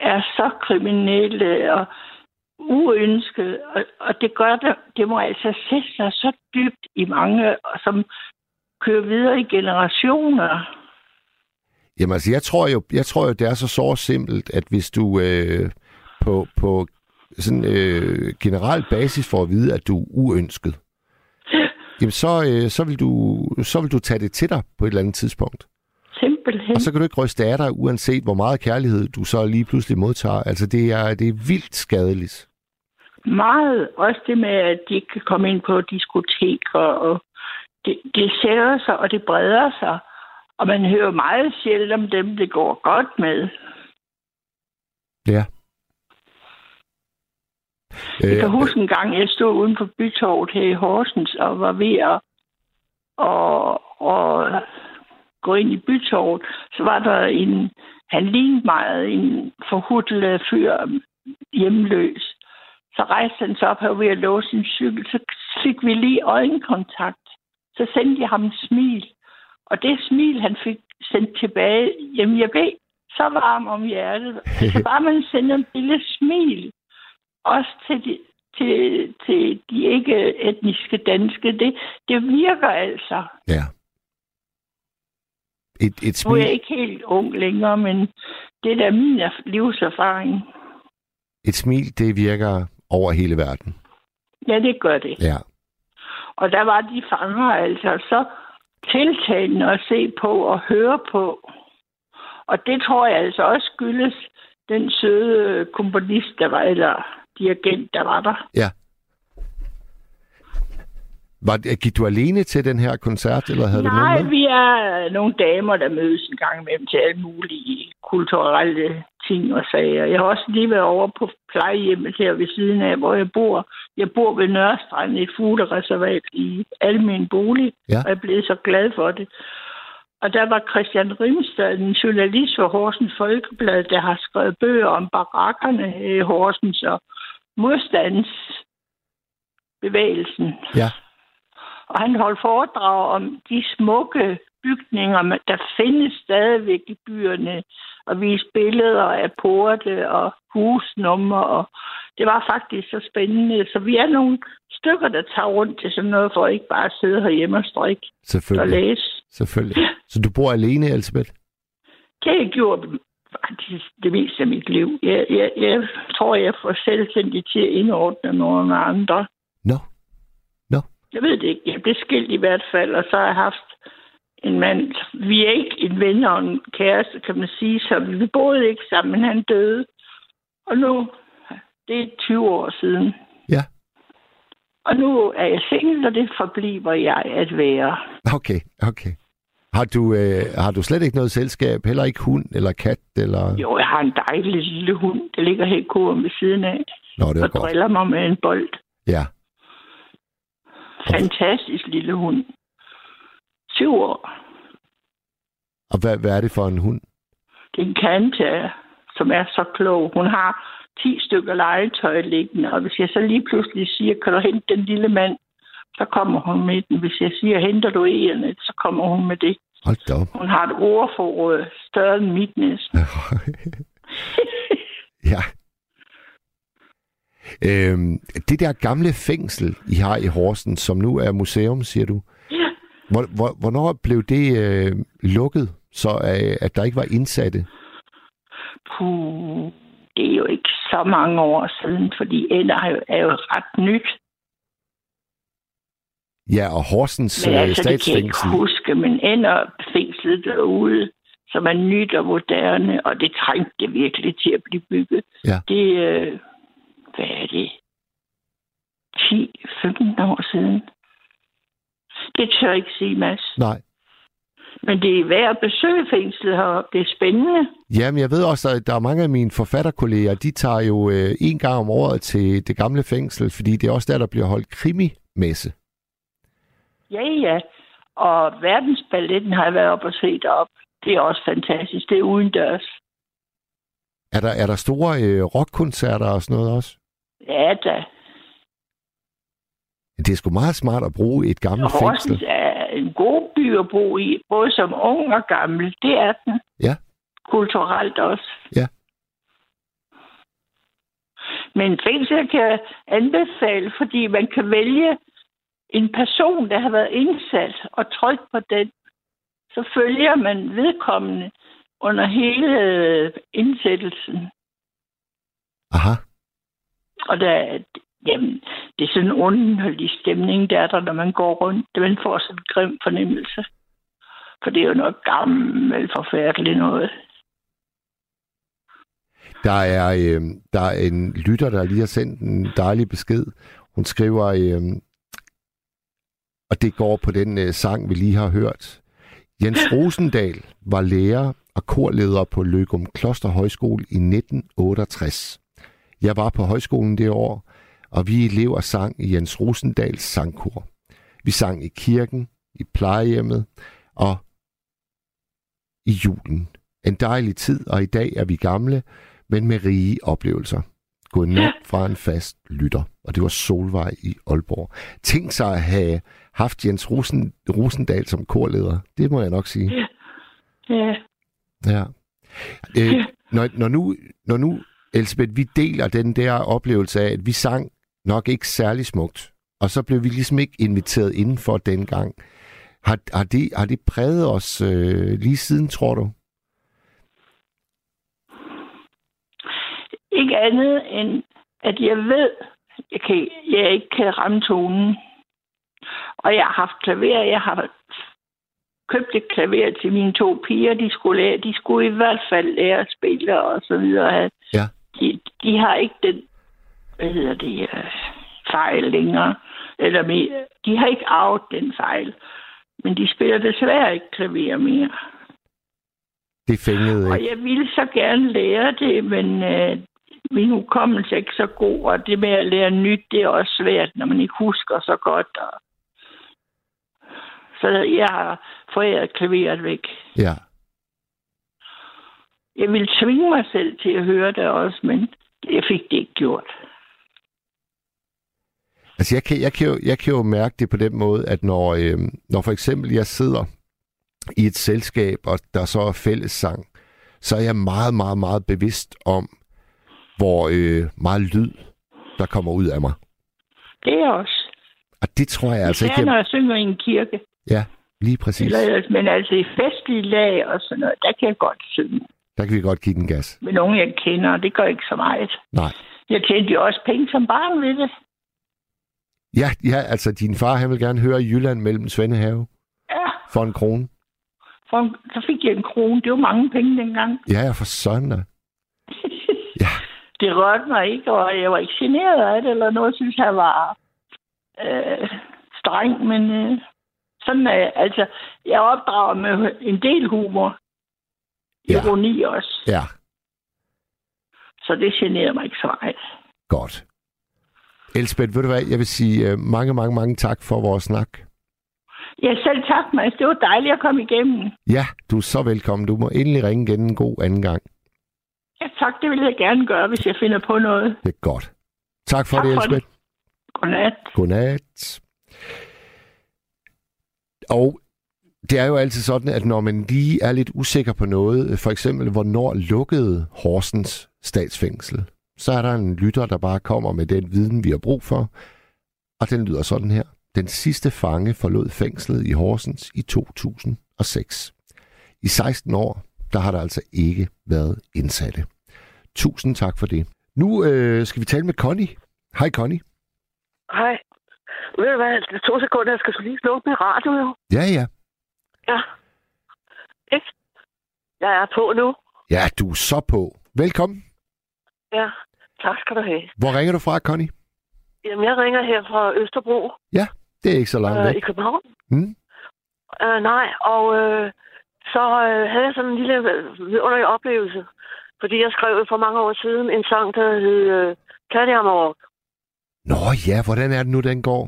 er så kriminelle og uønskede, og, og det gør det, det må altså sætte sig så dybt i mange, som kører videre i generationer. Jamen altså, jeg tror jo, jeg tror jo det er så så simpelt, at hvis du øh, på, på sådan øh, general basis får at vide, at du er uønsket, jamen så, øh, så, vil du, så vil du tage det til dig på et eller andet tidspunkt. Simpelthen. Og så kan du ikke ryste af dig, uanset hvor meget kærlighed du så lige pludselig modtager. Altså, det er, det er vildt skadeligt. Meget. Også det med, at de ikke kan komme ind på diskoteker. Og det, det sætter sig, og det breder sig. Og man hører meget sjældent om dem, det går godt med. Ja. Jeg kan huske en gang, jeg stod uden for bytorvet her i Horsens og var ved at og, og gå ind i bytorvet. Så var der en, han lignede meget en forhudlet fyr hjemløs. Så rejste han sig op her ved at låse sin cykel. Så fik vi lige øjenkontakt. Så sendte jeg ham et smil. Og det smil, han fik sendt tilbage, jamen jeg blev så varm om hjertet. Altså bare man sender en lille smil, også til de, til, til de ikke etniske danske, det, det virker altså. Ja. Et, et Nu er jeg smil, ikke helt ung længere, men det er da min erf- livserfaring. et smil, det virker over hele verden. Ja, det gør det. Ja. Og der var de fanger altså så tiltalende at se på og høre på. Og det tror jeg altså også skyldes den søde komponist, der var, eller dirigent, der var der. Ja. Var, gik du alene til den her koncert, eller havde du Nej, nogen med? vi er nogle damer, der mødes en gang imellem til alle mulige kulturelle ting og sager. Jeg har også lige været over på plejehjemmet her ved siden af, hvor jeg bor. Jeg bor ved Nørrestrand, et fuglereservat i almen bolig, Ja. og jeg blev så glad for det. Og der var Christian Rimstad, en journalist for Horsens Folkeblad, der har skrevet bøger om barakkerne i Horsens og modstandsbevægelsen. Ja. Og han holdt foredrag om de smukke bygninger, der findes stadigvæk i byerne, og viste billeder af porte og husnumre, og det var faktisk så spændende. Så vi er nogle stykker, der tager rundt til sådan noget, for ikke bare at sidde herhjemme og strikke og Selvfølgelig. læse. Selvfølgelig. Så du bor alene, Elisabeth? Det har jeg gjort faktisk det meste af mit liv. Jeg, jeg, jeg tror, jeg får selvstændig til at indordne nogle andre. Nå. Nå. Jeg ved det ikke. Jeg blev skilt i hvert fald, og så har jeg haft en mand. Vi er ikke en ven og en kæreste, kan man sige, så vi boede ikke sammen, men han døde. Og nu, det er 20 år siden. Ja. Og nu er jeg single, og det forbliver jeg at være. Okay, okay. Har du, øh, har du slet ikke noget selskab? Heller ikke hund eller kat? Eller... Jo, jeg har en dejlig lille hund, der ligger helt kurven ved siden af. Nå, det er og godt. driller mig med en bold. Ja. Fantastisk lille hund. Syv år. Og hvad, hvad er det for en hund? Det er en kante, som er så klog. Hun har 10 stykker legetøj liggende, og hvis jeg så lige pludselig siger, kan du hente den lille mand, så kommer hun med den. Hvis jeg siger, henter du en, så kommer hun med det. Hold da op. Hun har et ordforråd større end mit næsten. ja. Øhm, det der gamle fængsel, I har i Horsen, som nu er museum, siger du. Ja. Hvor, hvor, hvornår blev det øh, lukket, så øh, at der ikke var indsatte? Puh, det er jo ikke så mange år siden, fordi ender er jo, er jo ret nyt. Ja, og Horsens Men øh, altså, det kan jeg statsfængsel. ikke huske, men ender fængslet derude, som er nyt og moderne, og det trængte virkelig til at blive bygget. Ja. Det øh, hvad er det? 10-15 år siden. Det tør jeg ikke sige, Mads. Nej. Men det er værd at besøge fængslet heroppe. Det er spændende. Jamen, jeg ved også, at der er mange af mine forfatterkolleger, de tager jo øh, en gang om året til det gamle fængsel, fordi det er også der, der bliver holdt krimimesse. Ja, ja. Og verdensballetten har jeg været op og set op. Det er også fantastisk. Det er udendørs. Er der, er der store øh, rockkoncerter og sådan noget også? Ja, da. Det er sgu meget smart at bruge et gammelt Horsens fængsel. er en god by at bo i, både som ung og gammel. Det er den. Ja. Kulturelt også. Ja. Men fængsel kan anbefale, fordi man kan vælge en person, der har været indsat, og trykke på den. Så følger man vedkommende under hele indsættelsen. Aha. Og der, jamen, det er sådan en underlig stemning, der er der, når man går rundt. Man får sådan en grim fornemmelse. For det er jo noget gammelt, forfærdeligt noget. Der er, øh, der er en lytter, der lige har sendt en dejlig besked. Hun skriver, øh, og det går på den øh, sang, vi lige har hørt. Jens Rosendal var lærer og korleder på Løgum Kloster Højskole i 1968. Jeg var på højskolen det år, og vi elever sang i Jens Rosendals sangkor. Vi sang i kirken, i plejehjemmet og i julen. En dejlig tid, og i dag er vi gamle, men med rige oplevelser. Gået nat fra en fast lytter, og det var Solvej i Aalborg. Tænk sig at have haft Jens Rosen, Rosendal som korleder. Det må jeg nok sige. Ja. Ja. Øh, når, når, nu, når nu, Elisabeth, vi deler den der oplevelse af, at vi sang nok ikke særlig smukt, og så blev vi ligesom ikke inviteret indenfor dengang. Har, har, det, har det præget os øh, lige siden, tror du? Ikke andet end, at jeg ved, jeg, kan, jeg ikke kan ramme tonen. Og jeg har haft klaver, jeg har købt et klaver til mine to piger, de skulle, lære, de skulle i hvert fald lære at spille og så videre. Ja. De, de har ikke den, hvad hedder det, øh, fejl længere. Eller mere. De har ikke arvet den fejl. Men de spiller desværre ikke klaver mere. Det fængede Og ikke. jeg ville så gerne lære det, men øh, min hukommelse er ikke så god, og det med at lære nyt, det er også svært, når man ikke husker så godt. Og... Så jeg har foræret klaveret væk. Ja. Jeg ville tvinge mig selv til at høre det også, men jeg fik det ikke gjort. Altså, jeg kan, jeg, kan jo, jeg kan jo mærke det på den måde, at når, øh, når for eksempel jeg sidder i et selskab, og der så er fællessang, så er jeg meget, meget, meget bevidst om, hvor øh, meget lyd, der kommer ud af mig. Det er også. Og det tror jeg altså Især ikke... når Jeg... synger i en kirke. Ja, lige præcis. Eller, men altså i festlige lag og sådan noget, der kan jeg godt synge. Der kan vi godt give den gas. Med nogen, jeg kender, og det gør ikke så meget. Nej. Jeg tjente jo også penge som barn ved det. Ja, ja, altså din far, han vil gerne høre Jylland mellem Svendehave Ja, for en krone. for en- så fik jeg en krone. Det var mange penge dengang. Ja, ja, for da. Ja. det rørte mig ikke, og jeg var ikke generet af det, eller noget. Jeg synes, jeg var øh, streng, men øh, Sådan er altså, jeg opdrager med en del humor. Ja. Ironi også. Ja, Så det generer mig ikke så meget. godt. Elsbeth, ved du hvad, jeg vil sige øh, mange, mange, mange tak for vores snak. Ja, selv tak, Mads. Det var dejligt at komme igennem. Ja, du er så velkommen. Du må endelig ringe igen en god anden gang. Ja, tak. Det vil jeg gerne gøre, hvis jeg finder på noget. Det er godt. Tak for Tak det, for det. Elsbeth. Godnat. Godnat. Og det er jo altid sådan, at når man lige er lidt usikker på noget, for eksempel hvornår lukkede Horsens statsfængsel, så er der en lytter, der bare kommer med den viden, vi har brug for. Og den lyder sådan her. Den sidste fange forlod fængslet i Horsens i 2006. I 16 år, der har der altså ikke været indsatte. Tusind tak for det. Nu øh, skal vi tale med Connie. Hej Connie. Hej. Ved du hvad, det to sekunder, jeg skal lige slukke min radio jo. Ja, ja. Ja. Ikke? Jeg er på nu. Ja, du er så på. Velkommen. Ja. Tak skal du have. Hvor ringer du fra, Connie? Jamen, jeg ringer her fra Østerbro Det er ikke så langt øh, væk. i København. Mm. Øh, nej, og øh, så øh, havde jeg sådan en lille øh, vidunderlig oplevelse. Fordi jeg skrev for mange år siden en sang, der hed øh, Kattehammerrock. Nå ja, hvordan er det nu, den går?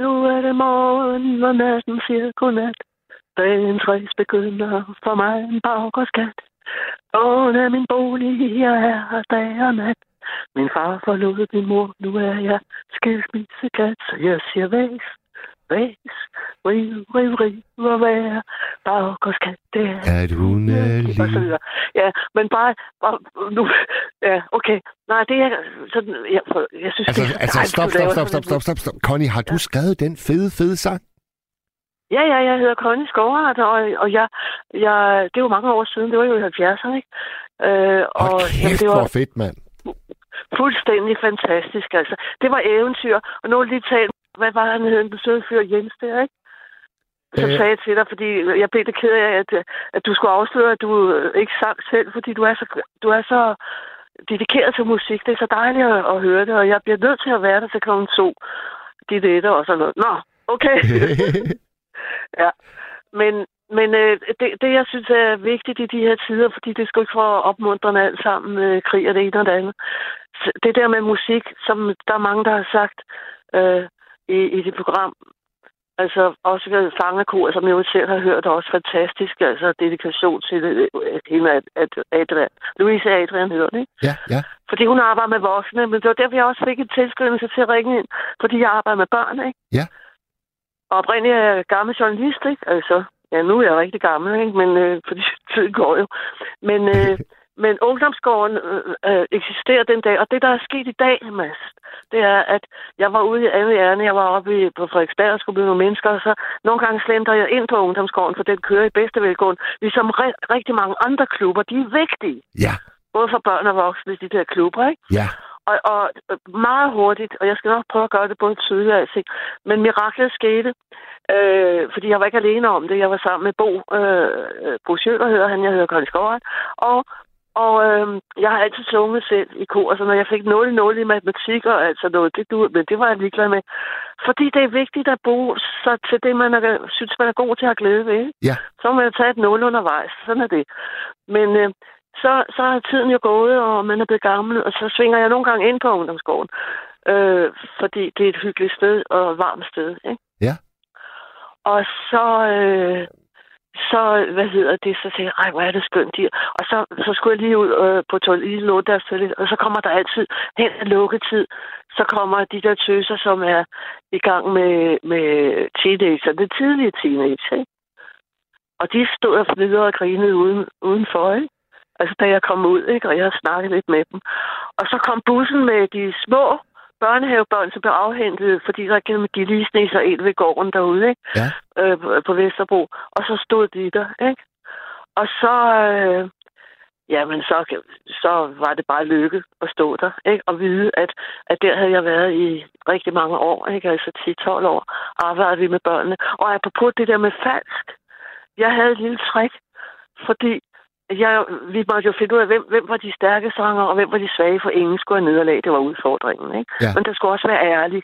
Nu er det morgen, og natten siger godnat. Dagens race begynder for mig en baggårdskat. Åen er min bolig, jeg er her dag og nat. Min far forlod min mor, nu er jeg skilsmissekat, så jeg siger væs, væs, riv, riv, riv, og vær, baggårdskat, det er At hun er lige... Ja, men bare, bare nu, ja, okay. Nej, det er sådan, jeg, jeg synes, Altså, det er så altså stop, stop, stop, stop, stop, stop, stop. Connie, har du skrevet den fede, fede sang? Ja, ja, jeg hedder Connie Skovart, og, og jeg, jeg, det jo mange år siden, det var jo i 70'erne, ikke? Øh, og Hold jamen, kæft, det var hvor fedt, mand. fuldstændig fantastisk, altså. Det var eventyr, og nu lige talt, hvad var han hed, den søde fyr Jens der, ikke? Som Øh. sagde til dig, fordi jeg blev det ked af, at, at du skulle afsløre, at du øh, ikke sang selv, fordi du er så, du er så dedikeret til musik. Det er så dejligt at, at høre det, og jeg bliver nødt til at være der til klokken to. De letter og sådan noget. Nå, okay. Ja, men, men øh, det, det, jeg synes er vigtigt i de her tider, fordi det skal ikke for opmuntrende alt sammen, øh, krig og det ene og det andet. Det der med musik, som der er mange, der har sagt øh, i, i det program, altså også ved fangekor, som jeg jo selv har hørt, er også fantastisk, altså dedikation til øh, hende, at, at Adrian, Louise Adrian hedder det, ikke? ja, ja. Fordi hun arbejder med voksne, men det var derfor, jeg også fik en tilskyndelse til at ringe ind, fordi jeg arbejder med børn, ikke? Ja. Oprindeligt er jeg gammel journalist, ikke? Altså, ja, nu er jeg rigtig gammel, ikke? Men, øh, fordi tiden går jo. Men, øh, men ungdomsgården øh, øh, eksisterer den dag, og det, der er sket i dag, Mads, det er, at jeg var ude i andet ærne, jeg var oppe i, på Frederiksberg og skulle blive nogle mennesker, og så nogle gange slender jeg ind på ungdomsgården, for den kører i bedste velgående. Ligesom ri- rigtig mange andre klubber, de er vigtige Ja, både for børn og voksne, de der klubber, ikke? ja. Og, og meget hurtigt, og jeg skal nok prøve at gøre det både tydeligt og alting, men miraklet skete, øh, fordi jeg var ikke alene om det. Jeg var sammen med Bo, øh, Bo Sjøler hedder han, jeg hedder Conny Skovart, og og øh, jeg har altid sunget selv i kor, så når jeg fik 0-0 i matematik og altså noget, det, du, men det var jeg ligeglad med. Fordi det er vigtigt at bruge sig til det, man er, synes, man er god til at glæde ved. Ja. Så må man tage et 0 undervejs. Sådan er det. Men øh, så, så er tiden jo gået, og man er blevet gammel, og så svinger jeg nogle gange ind på ungdomsgården. Øh, fordi det er et hyggeligt sted og et varmt sted. Ikke? Ja. Og så, øh, så, hvad hedder det, så tænkte jeg, ej, hvor er det skønt her. Og så, så skulle jeg lige ud øh, på toilet, lige låne deres toilet, og så kommer der altid hen af lukketid, så kommer de der tøser, som er i gang med, med teenager, det tidlige teenager, ikke? Og de stod og videre og grinede uden, udenfor, ikke? Altså, da jeg kom ud, ikke? Og jeg har snakket lidt med dem. Og så kom bussen med de små børnehavebørn, som blev afhentet, fordi der gennem gillisnisser ind ved gården derude, ikke? Ja. Øh, på- på Vesterbro. Og så stod de der, ikke? Og så, øh, jamen, så, så var det bare lykke at stå der, ikke? Og vide, at, at der havde jeg været i rigtig mange år, ikke? Altså 10-12 år, arbejdede vi med børnene. Og apropos det der med falsk, jeg havde et lille trick, fordi jeg, vi måtte jo finde ud af, hvem, hvem var de stærke sanger, og hvem var de svage, for ingen skulle have nederlag. Det var udfordringen, ikke? Ja. Men der skulle også være ærlig.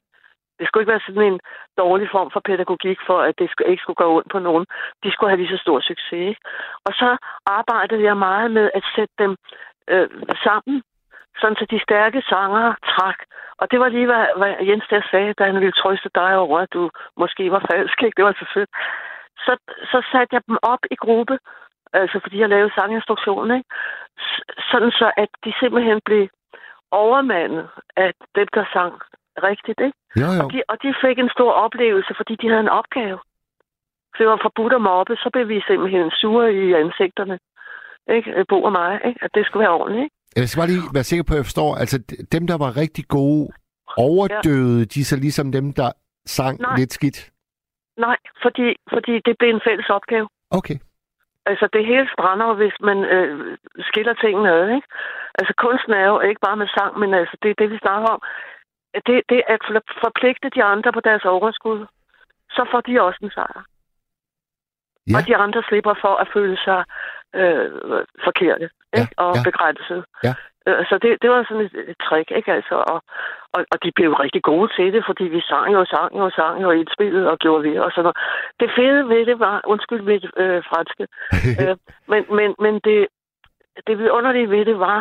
Det skulle ikke være sådan en dårlig form for pædagogik for, at det ikke skulle gå ondt på nogen. De skulle have lige så stor succes. Ikke? Og så arbejdede jeg meget med at sætte dem øh, sammen, sådan så de stærke sanger trak. Og det var lige, hvad, hvad Jens der sagde, da han ville trøste dig over, at du måske var falsk. Ikke? Det var så fedt. Så, så satte jeg dem op i gruppe, altså fordi jeg lavede sanginstruktionen, ikke? sådan så at de simpelthen blev overmandet af dem, der sang rigtigt. Ikke? Jo, jo. Og, de, og de fik en stor oplevelse, fordi de havde en opgave. Så det var forbudt at mobbe, så blev vi simpelthen sure i ansigterne. Ikke? Bo og mig, ikke? at det skulle være ordentligt. Ikke? Jeg skal bare lige være sikker på, at jeg forstår. Altså, dem, der var rigtig gode, overdøde ja. de så ligesom dem, der sang Nej. lidt skidt? Nej, fordi, fordi det blev en fælles opgave. Okay. Altså, det hele brænder, hvis man øh, skiller tingene ad, ikke? Altså, kunsten er jo ikke bare med sang, men altså, det er det, vi snakker om. Det, det er at forpligte de andre på deres overskud. Så får de også en sejr. Ja. Og de andre slipper for at føle sig øh, forkerte ikke? og ja. begrænset. Ja. Øh, så det, det var sådan et, et trick, ikke? Altså, og, og, og de blev rigtig gode til det, fordi vi sang jo, sang jo, sang jo indspillet og gjorde det og sådan noget. Det fede ved det var, undskyld mit øh, franske, øh, men, men, men det, det vidunderlige ved det var,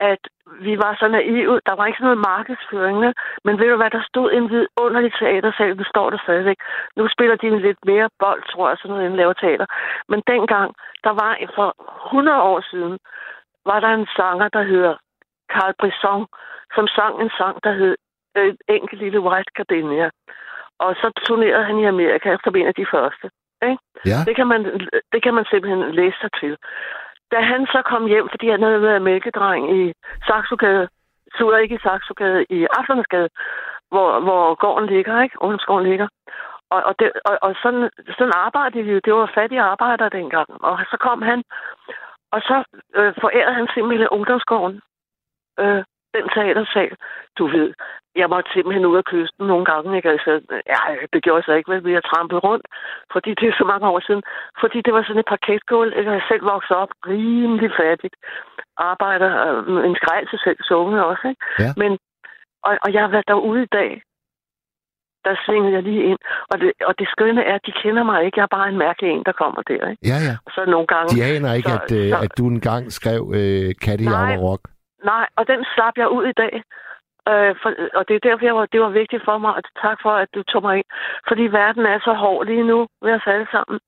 at vi var så naive. Der var ikke sådan noget markedsføring, men ved du hvad, der stod en vidunderlig teatersal, det står der stadigvæk. Nu spiller de en lidt mere bold, tror jeg, sådan noget, end laver teater. Men dengang, der var for 100 år siden, var der en sanger, der hedder Carl Brisson, som sang en sang, der hed øh, Enkelt Lille White Gardenia. Og så turnerede han i Amerika som en af de første. Ikke? Ja. Det, kan man, det kan man simpelthen læse sig til. Da han så kom hjem, fordi han havde været mælkedreng i Saxogade, så ikke i Saxogade, i Aftenskade, hvor, hvor gården ligger, ikke? Ungdomsgården ligger. Og, og, det, og, og sådan, sådan arbejdede vi jo. Det var fattige arbejdere dengang. Og så kom han, og så øh, forærede han simpelthen ungdomsgården. Øh, den teatersal. Du ved, jeg måtte simpelthen ud af kysten nogle gange. Ikke? Altså, ja, det gjorde så ikke, vi har trampet rundt, fordi det er så mange år siden. Fordi det var sådan et parketgulv. Jeg har selv vokset op rimelig fattigt. Arbejder, øh, en til selv sunget også. Ikke? Ja. Men, og, og jeg har været derude i dag. Der svingede jeg lige ind. Og det, og det skønne er, at de kender mig ikke. Jeg er bare en mærkelig en, der kommer der. Ikke? Ja, ja. Og så nogle gange... De aner ikke, så, at, øh, så, at du engang skrev øh, Katte i Rock. Nej, og den slap jeg ud i dag. Øh, for, og det er derfor, jeg var, det var vigtigt for mig, og tak for, at du tog mig ind. Fordi verden er så hård lige nu ved os alle sammen.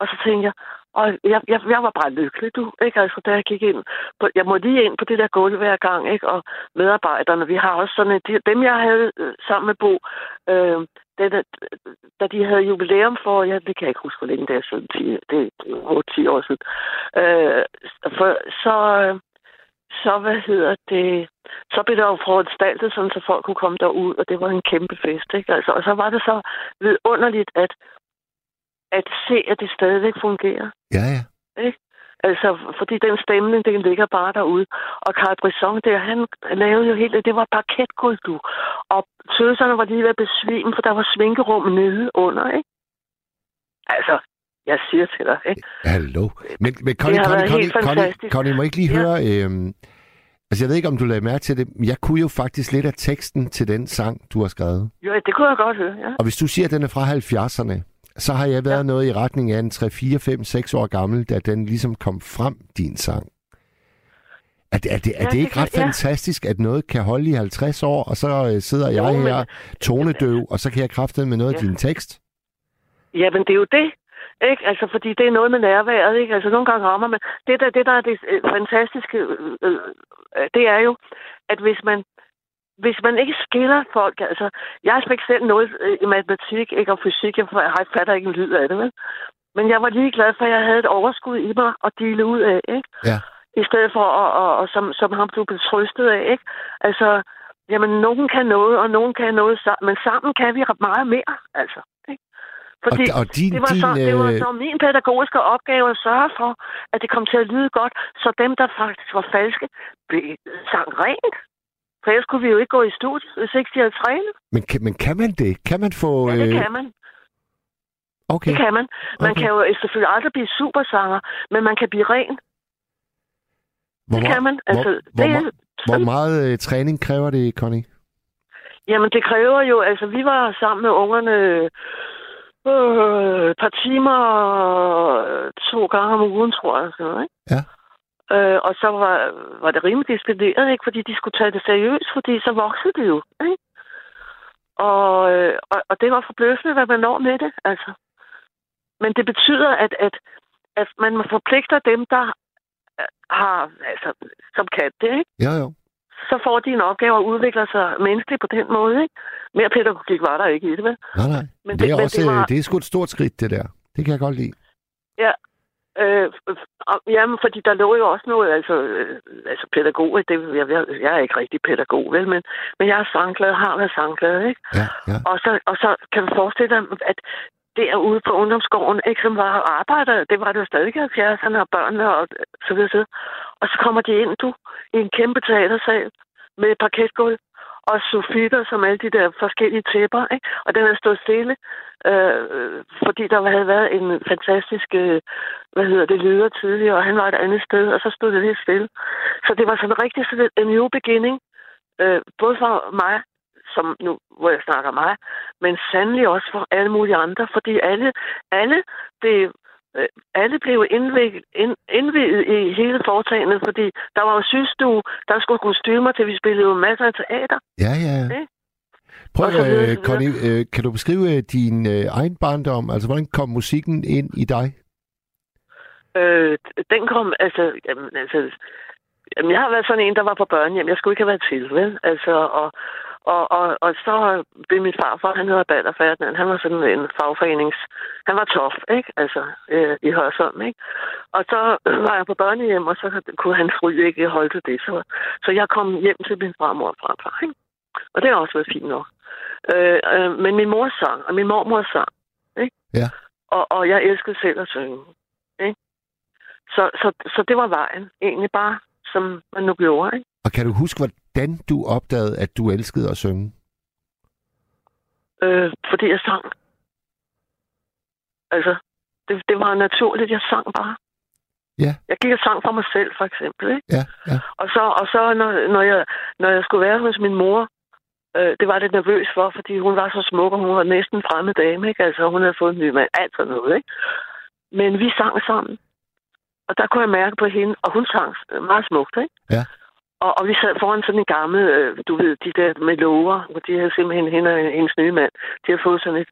Og så tænkte jeg, og jeg, jeg, jeg var bare lykkelig, du. Ikke? Altså, da jeg gik ind. På, jeg må lige ind på det der gulv hver gang, ikke? Og medarbejderne, vi har også sådan de, dem, jeg havde øh, sammen med Bo, øh, det, da de havde jubilæum for, ja, det kan jeg ikke huske, hvor længe det er siden, 10, det er 8-10 år siden, øh, for, så, øh, så, hvad hedder det, så blev der jo foranstaltet, sådan, så folk kunne komme derud, og det var en kæmpe fest, ikke? Altså, og så var det så vidunderligt at, at se, at det stadigvæk fungerer. Ja, ja. Ikke? Altså, fordi den stemning, den ligger bare derude. Og Carl Brisson der, han lavede jo helt, det var parketgulv, du. Og tøserne var lige ved at besvime, for der var svinkerum nede under, ikke? Altså, jeg siger til dig, ikke? Hallo. Men, men Connie, Det Connie, Connie, Connie. Connie, må jeg ikke lige Ja. høre... Øhm, altså, jeg ved ikke, om du lagde mærke til det. men Jeg kunne jo faktisk lidt af teksten til den sang, du har skrevet. Jo, det kunne jeg godt høre, ja. Og hvis du siger, at den er fra 70'erne, så har jeg været ja. noget i retning af en 3, 4, 5, 6 år gammel, da den ligesom kom frem, din sang. Er det, er det, er Ja, det det ikke kan- ret ja. fantastisk, at noget kan holde i 50 år, og så øh, sidder jeg Jo, men- her tonedøv, og så kan jeg kræfte med noget af Ja. din tekst? Ja, men det er jo det. Ikke? Altså, fordi det er noget med nærværet, ikke? Altså, nogle gange rammer man... Det, der, det, der er det øh, fantastiske, øh, øh, det er jo, at hvis man, hvis man ikke skiller folk... Altså, jeg fik selv noget øh, i matematik ikke, og fysik. Jeg, jeg fatter ikke en lyd af det, vel? Men jeg var lige glad for, at jeg havde et overskud i mig at dele ud af, ikke? Ja. I stedet for, at, og, og, som, som ham blev trøstet af, ikke? Altså, jamen, nogen kan noget, og nogen kan noget. Men sammen kan vi meget mere, altså. Ikke? Fordi og, og din, det var, din, så, det var øh, så min pædagogiske opgave at sørge for, at det kom til at lyde godt, så dem, der faktisk var falske, blev sang rent. For ellers kunne vi jo ikke gå i studiet, hvis ikke de havde trænet. men, kan, men kan man det? Kan man få... Ja, det øh, kan man. Okay. Det kan man. Man Okay. kan jo selvfølgelig aldrig blive supersanger, men man kan blive ren. Hvor, Det kan man. Altså, hvor, det hvor, hvor meget øh, træning kræver det, Connie? Jamen, det kræver jo, altså vi var sammen med ungerne øh, et par timer øh, to gange om ugen, tror jeg. Sådan, ikke? Ja. Øh, og så var, var det rimelig disciplineret, ikke? fordi de skulle tage det seriøst, fordi så voksede det jo. Ikke? Og, øh, og, og det var forbløffende, hvad man når med det. Altså. Men det betyder, at, at, at man forpligter dem, der har, altså, som kan det, ikke? Jo, jo. Så får de en opgave at udvikle sig menneskeligt på den måde. Ikke? Mere pædagogik var der ikke i det, vel? Nej, nej. Men det, det- er men også, det var- det er sgu et stort skridt, det der. Det kan jeg godt lide. Øh, og- jamen, fordi der lå jo også noget, altså, øh, altså pædagog, det, jeg, jeg, jeg er ikke rigtig pædagog, vel, men, men jeg er sangglad, har været sangglad, ikke? Ja, ja. Og så, og så kan du forestille dig, at derude på ungdomsgården, ikke, som var arbejder, det var det jo stadig i 70'erne, og børnene og så videre, så videre. Og så kommer de ind, du, i en kæmpe teatersal med parketgulv og sofitter, som alle de der forskellige tæpper, ikke? Og den er stået stille, øh, fordi der havde været en fantastisk, øh, hvad hedder det, leder tidligere, og han var et andet sted, og så stod det lidt stille. Så det var sådan rigtig sådan en new beginning, øh, både for mig, som nu, hvor jeg snakker mig, men sandelig også for alle mulige andre, fordi alle, alle blev, øh, alle blev indviget, ind, i hele foretagendet, fordi der var jo sygestue, der skulle kostymer til, vi spillede jo masser af teater. Ja, ja. Ikke? Prøv, øh. Connie, øh, kan du beskrive øh, din øh, egen barndom? Altså, hvordan kom musikken ind i dig? Øh, den kom, altså, jamen, altså, jamen, jeg har været sådan en, der var på børnehjem. Jeg skulle ikke have været til, vel? Altså, og, og, og, og så blev min farfar, han hedder Bader Ferdinand, han var sådan en fagforenings... Han var tof, ikke? Altså, øh, i Hørsholm, ikke? Og så var jeg på børnehjem, og så kunne hans fry ikke holde til det. Så, så jeg kom hjem til min farmor og farfar, ikke? Og det har også været fint nok. Øh, øh, men min mor sang, og min mormor sang, ikke? Ja. Og, og jeg elskede selv at synge, ikke? Så, så, så det var vejen, egentlig bare, som man nu gjorde, ikke? Og kan du huske, hvordan du opdagede, at du elskede at synge? Øh, fordi jeg sang. Altså, det, det var naturligt, jeg sang bare. Ja. Jeg gik og sang for mig selv, for eksempel, ikke? Ja, ja. Og så, og så når, når, jeg, når jeg skulle være hos min mor, øh, det var jeg lidt nervøs for, fordi hun var så smuk, og hun var næsten en fremmed dame, ikke? Altså, hun havde fået en ny mand, alt sådan noget, ikke? Men vi sang sammen. Og der kunne jeg mærke på hende, og hun sang meget smukt, ikke? Ja. Og, og vi sad foran sådan en gammel, øh, du ved, de der med lover, hvor de havde simpelthen hende og hendes nye mand, de havde fået sådan et,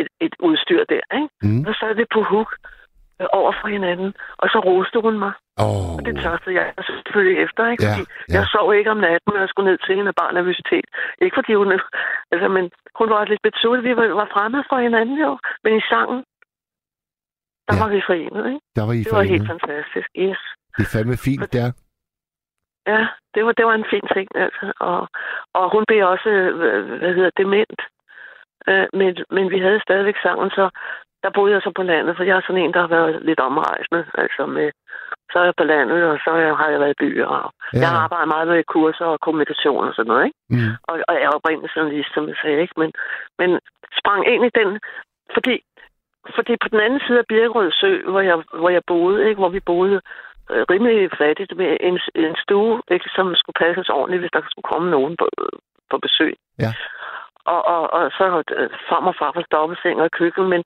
et, et udstyr der, ikke? Mm. Så sad vi på huk øh, over for hinanden, og så roste hun mig. Oh. Og det tørstede jeg selvfølgelig efter, ikke? Ja, Fordi ja. jeg sov ikke om natten, når jeg skulle ned til hende af bare nervøsitet. Ikke fordi hun... Altså, men hun var lidt betuttet. Vi var, var fremmede for hinanden jo. Men i sangen, der Ja. var vi forenet, ikke? Der var I Det var helt forenet. fantastisk. Yes. Det er fandme fint der. Ja, det var, det var en fin ting, altså. Og, og hun blev også, hvad hedder dement. Øh, men, men vi havde stadigvæk sangen, så der boede jeg så på landet, for jeg er sådan en, der har været lidt omrejsende. Altså med, så er jeg på landet, og så jeg- har jeg været i byer. Og Ja. Jeg har arbejdet meget med kurser og kommunikation og sådan noget, ikke? Mm. Og, og jeg er oprindelig journalist, som jeg sagde, ikke? Men, men sprang ind i den, fordi, fordi på den anden side af Birkerød Sø, hvor jeg, hvor jeg boede, ikke? Hvor vi boede rimelig fattigt med en, en stue, ikke? Som skulle passes ordentligt, hvis der skulle komme nogen på, på besøg. Ja. Og, og, og så øh, farm og far var dobbeltseng og køkken, men,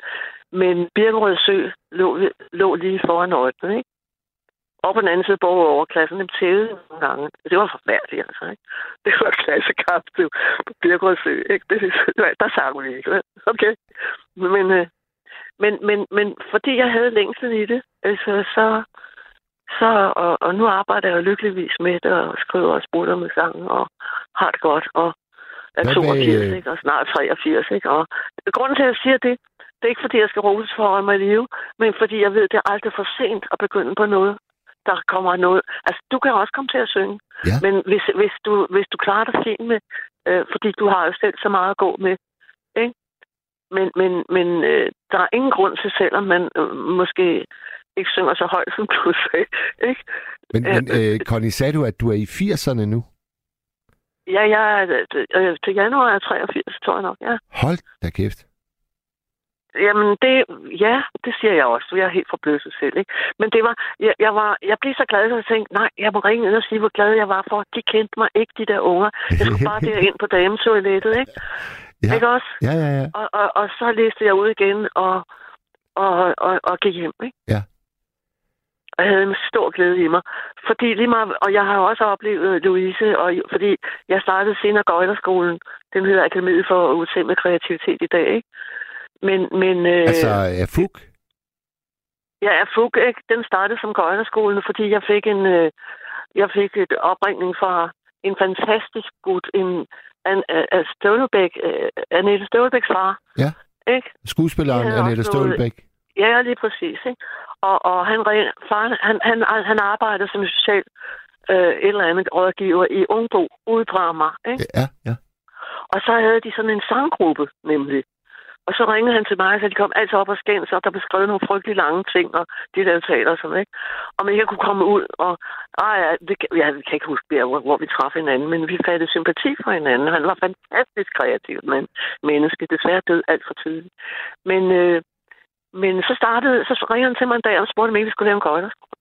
men Birkerød Sø lå, lå lige foran øjnene, ikke? Og på den anden side borger overklassen, dem tævede nogle gange. Det var forfærdeligt, altså. Ikke? Det var klassekamp det på Birkerød Sø. Ikke? Det, der sang vi ikke. Okay. Men, øh, men, men, men fordi jeg havde længsel i det, altså, så, så og, og nu arbejder jeg lykkeligvis med det, og skriver og sprutter med sangen, og har det godt, og er Hvad med, 82, øh, ikke? og snart 83. Ikke? Og grunden til, at jeg siger det, det er ikke, fordi jeg skal roses for at holde mig i live, men fordi jeg ved, at det er aldrig for sent at begynde på noget, der kommer noget. Altså, du kan også komme til at synge, Ja. men hvis, hvis, du, hvis du klarer dig fint med, øh, fordi du har jo selv så meget at gå med, ikke? Men, men, men øh, der er ingen grund til, selvom man øh, måske ikke synger så højt, som du sagde, ikke? Men, men øh, Connie, sagde du, at du er i 80'erne nu? Ja, jeg er, øh, øh, til januar er jeg 83, tror jeg nok, ja. Hold da kæft. jamen det, ja, det siger jeg også. Jeg er helt forbløsset selv, ikke? Men det var, jeg, jeg, var, jeg blev så glad, at jeg tænkte, nej, jeg må ringe ind og sige, hvor glad jeg var for. De kendte mig ikke, de der unger. Jeg skulle bare derind på dametoilettet, ikke? Ja. Ikke også? Ja, ja, ja. Og, og, og så læste jeg ud igen og, og, og, og gik hjem, ikke? Ja. Og havde en stor glæde i mig. Fordi lige meget, og jeg har også oplevet Louise, og, fordi jeg startede senere Gøjlerskolen. Den hedder Akademiet for Udtæmmet Kreativitet i dag, ikke? Men, men øh, Altså, er Fug? jeg er fug, ikke? Den startede som Gøjlerskolen, fordi jeg fik en, øh, jeg fik et opringning fra en fantastisk gut, en, en, en Støvlebæk, øh, Annette Støvlebæks far. Ja. Ikke? Skuespilleren Annette Stålbæk. Ja, lige præcis. Ikke? Og, og han, re- far, han, han, han arbejder som social øh, et eller andet rådgiver i Ungbo ude på Amager, ikke? Ja, ja. Og så havde de sådan en sanggruppe, nemlig. Og så ringede han til mig, så de kom altid op og skændes, og der blev skrevet nogle frygtelig lange ting, og de der taler sådan, ikke? Om ikke jeg kunne komme ud, og ej, ja, det, kan- jeg kan ikke huske, hvor, hvor vi traf hinanden, men vi fattede sympati for hinanden. Han var fantastisk kreativ men, menneske, desværre død alt for tidligt. Men, øh, men så startede, så ringede han til mig en dag og spurgte, om ikke vi skulle lave en gøjlerskole.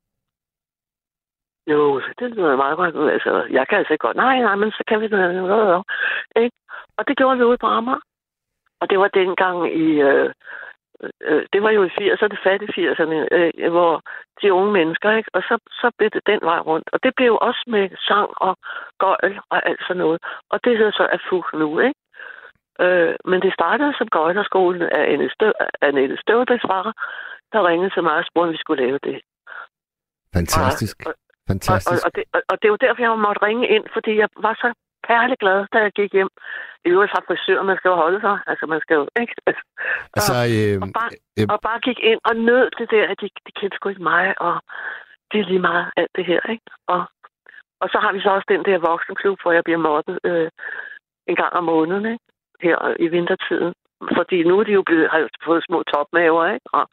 Jo, det lyder meget godt. Altså, jeg kan altså ikke godt. Nej, nej, men så kan vi noget. Ikke? Og det gjorde vi ude på Amager. Og det var dengang i... Øh, øh, det var jo i 80'erne, fattige 80'erne, øh, hvor de unge mennesker, ikke? Og så, så blev det den vej rundt. Og det blev også med sang og gøjl og alt sådan noget. Og det hedder så Afug nu, ikke? Øh, men det startede som gøjlerskolen af Annette Støv- Annette Støvbæks far, der ringede til mig og spurgte, om vi skulle lave det. Fantastisk. Og, og, Fantastisk. og, det, og, og det er jo derfor, jeg måtte ringe ind, fordi jeg var så perleglad, da jeg gik hjem. I øvrigt fra frisør, man skal jo holde sig. Altså, man skal jo, ikke? Altså, øh, og, bare, øh, og bare gik ind og nød det der, at de, de kendte sgu ikke mig, og det er lige meget alt det her, ikke? Og, og så har vi så også den der voksenklub, hvor jeg bliver mobbet øh, en gang om måneden, ikke? Her i vintertiden. Fordi nu er de jo blevet, har jo fået små topmaver, ikke? Og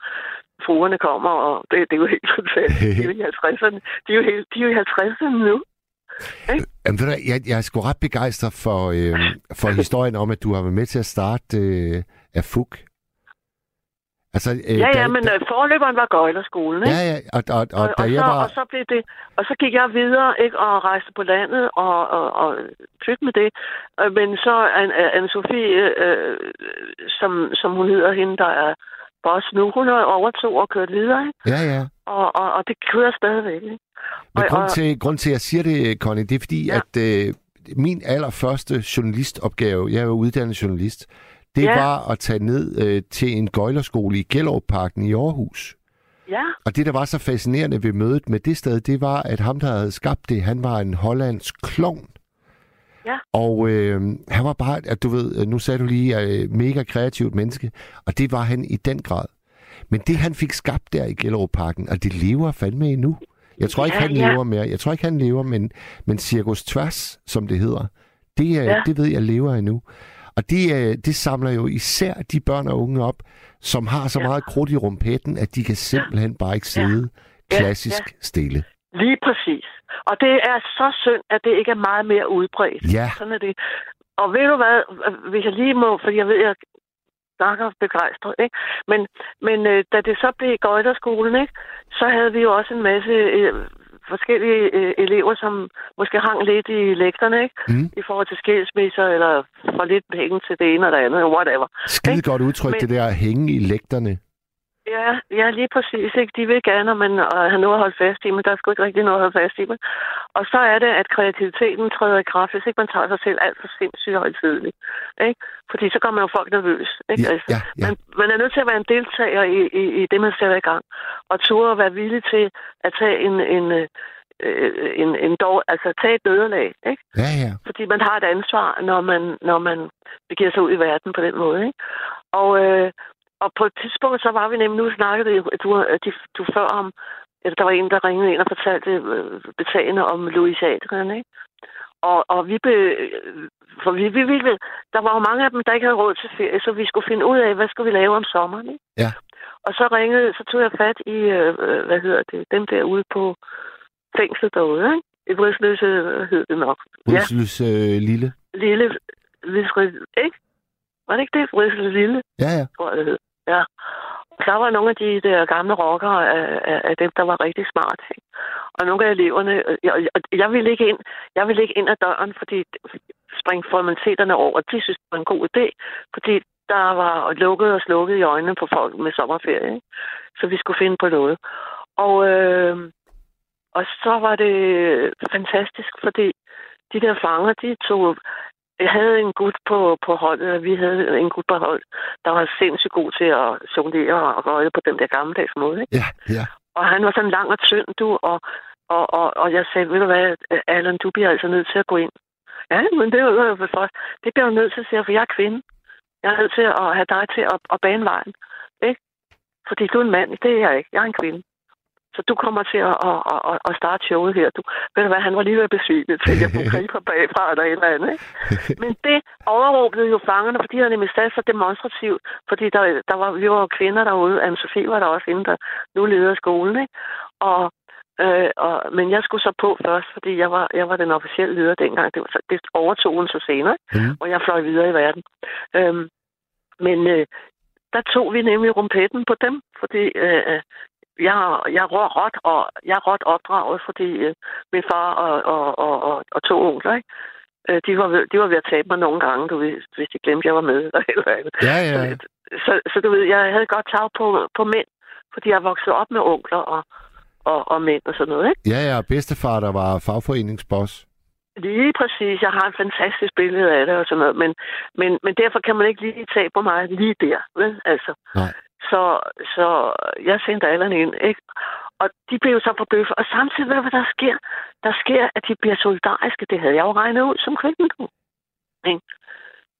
fruerne kommer, og det, det er jo helt fantastisk. De er jo i 50'erne. De er jo, helt, de er jo i 50'erne nu. Jamen, ved du, jeg, jeg er sgu ret begejstret for, øh, for historien om, at du har været med til at starte øh, af Fug. Altså, øh, Ja, da- ja, men da, øh, forløberen var Gøjlerskolen, ikke? ja, ja, og, og, og, Og, da og, jeg så, var... og, så blev det, og så gik jeg videre ikke, og rejste på landet og, og, og pyt med det. Øh, Men så Anne-Sophie, øh, som, som hun hedder, hende der er boss nu, hun overtog og kørt videre, ikke? Ja, ja. Og, og, og det kører stadigvæk. Ikke? Men grund og- til, grund til, at jeg siger det, Connie, det er fordi, Ja. ja. at øh, min allerførste journalistopgave, jeg er jo uddannet journalist, det Ja. var at tage ned øh, til en gøjlerskole i Gellerup-parken i Aarhus. Ja, Og det, der var så fascinerende ved mødet med det sted, det var, at ham, der havde skabt det, han var en hollandsk klovn. Ja. Og øh, han var bare, at du ved, nu sagde du lige, øh, mega kreativt menneske, og det var han i den grad. Men det, han fik skabt der i Gellerup-parken, og det lever fandme endnu. Jeg tror ikke, Ja, han ja. lever mere. Jeg tror ikke, han lever, men, men Cirkus Tværs, som det hedder, det, øh, Ja. det ved jeg lever endnu. Og det, øh, det samler jo især de børn og unge op, som har så Ja. meget krudt i rumpetten, at de kan simpelthen bare ikke sidde Ja, klassisk stille. lige præcis. Og det er så synd, at det ikke er meget mere udbredt. Ja, Sådan er det. Og ved du hvad, hvis jeg lige må, fordi jeg ved, jeg snakker begejstret, ikke? Men, men øh, da det så blev Gøjlerskolen, ikke? Så havde vi jo også en masse øh, forskellige øh, elever, som måske hang lidt i lægterne, ikke? Mm. I forhold til skilsmisser, eller for lidt penge til det ene og det andet, whatever. skide Ikke? godt udtryk, Men- det der at hænge i lægterne. Ja, ja, lige præcis. Ikke? De vil gerne, men og have noget at holde fast i, men der er sgu ikke rigtig noget at holde fast i. Men. Og så er det, at kreativiteten træder i kraft, hvis ikke man tager sig selv alt for sindssygt højtidligt. Ikke? Fordi så gør man jo folk nervøs. Ikke? Altså, ja, ja. Man, man er nødt til at være en deltager i, i, i det, man sætter i gang. Og turde at være villig til at tage en, en, øh, en, en dog, altså tage et nederlag. Ikke? Ja, ja. fordi man har et ansvar, når man, når man begiver sig ud i verden på den måde. Ikke? Og, øh, og på et tidspunkt, så var vi nemlig, nu snakkede du, de, du før om, eller der var en, der ringede ind og fortalte øh, betagende om Louis Adrian, ikke? Og, og vi be, for vi, vi ville, der var jo mange af dem, der ikke havde råd til ferie, så vi skulle finde ud af, hvad skulle vi lave om sommeren, ikke? Ja. Og så ringede, så tog jeg fat i, øh, øh, hvad hedder det, dem derude på fængslet derude, ikke? I Vridsløse øh, hed det nok. Ja Brydseløs øh, lille. lille Vridsløse, ikke? Var det ikke det? Vridsløse lille, Ja, ja. tror jeg, det hed. Ja. Der var nogle af de der gamle rockere af, af, af dem, der var rigtig smart. Ikke? Og nogle af eleverne, øh, jeg, jeg, jeg, ville ikke ind, jeg ville ikke ind ad døren, fordi springe formaliteterne over. De synes, det var en god idé, fordi der var lukket og slukket i øjnene på folk med sommerferie. Ikke? Så vi skulle finde på noget. Og, øh, og så var det fantastisk, fordi de der fanger, de tog jeg havde en gut på, på holdet, og vi havde en gut på holdet, der var sindssygt god til at jonglere og røge på den der gammeldags måde. Ikke? Ja, ja. Og han var sådan lang og tynd, du, og, og, og, og jeg sagde, ved du hvad, Allan, du bliver altså nødt til at gå ind. Ja, men det er jo for, det bliver jeg nødt til at sige, for jeg er kvinde. Jeg er nødt til at have dig til at, at bane vejen. Ikke? Fordi du er en mand, det er jeg ikke. Jeg er en kvinde. Så du kommer til at, at, at, at starte showet her. Du, ved du hvad, han var lige ved at besvime til, at jeg kunne gribe bagfra eller et eller andet. Ikke? Men det overråbede jo fangerne, fordi havde nemlig sat så demonstrativt. Fordi der, der var, vi var kvinder derude. Anne-Sophie var der også inde, der nu leder skolen. Ikke? Og, øh, og, men jeg skulle så på først, fordi jeg var, jeg var den officielle leder dengang. Det, var, det overtog hun så senere, mm. og jeg fløj videre i verden. Øhm, men øh, der tog vi nemlig rumpetten på dem, fordi øh, jeg, jeg er råt, og jeg er råt opdraget, fordi øh, min far og, og, og, og, og to onkler, ikke? Øh, de, var ved, de var ved at tabe mig nogle gange, du ved, hvis de glemte, at jeg var med. Eller andet. Ja, ja. Så, så, så du ved, jeg havde godt tag på, på mænd, fordi jeg voksede op med onkler og, og, og mænd og sådan noget, ikke? Ja, ja, bedstefar, der var fagforeningsboss. Lige præcis. Jeg har et fantastisk billede af det og sådan noget, men, men, men derfor kan man ikke lige tage på mig lige der, vel? Altså. Nej. Så, så jeg sendte alle ind, ikke? Og de blev så forbøffet. Og samtidig, hvad der sker? Der sker, at de bliver solidariske. Det havde jeg jo regnet ud som kvinde. Ikke?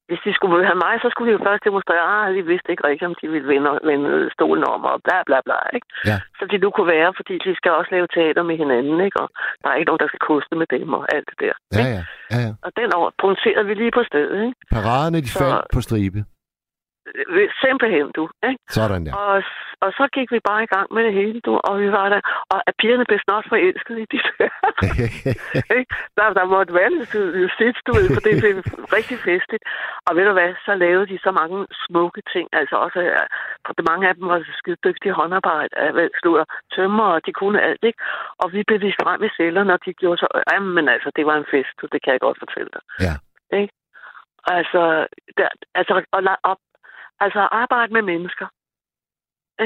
Hvis de skulle have mig, så skulle de jo først demonstrere, at ah, de vidste ikke rigtigt, om de ville vende, vende stolen om, og bla bla bla. Ikke? Ja. Så de nu kunne være, fordi de skal også lave teater med hinanden, ikke? og der er ikke nogen, der skal koste med dem og alt det der. Ja, ikke? ja. ja, ja. Og den punkterede vi lige på stedet. Ikke? Paraderne, de Så- faldt på stribe. Øh, Simpelthen, du. Ikke? Sådan der. Og, og så gik vi bare i gang med det hele, du, og vi var der, og at pigerne blev snart forelsket i de der. der, måtte være lidt justits, du ved, for det blev rigtig festligt. Og ved du hvad, så lavede de så mange smukke ting, altså også, øh, for det mange af dem var skide dygtige håndarbejde, af hvad slutter tømmer, og de kunne alt, ikke? Og vi blev vist frem i cellerne, og de gjorde så, jamen altså, det var en fest, du, det kan jeg godt fortælle dig. Ja. Ikke? Altså, der, altså, og, la- altså arbejde med mennesker.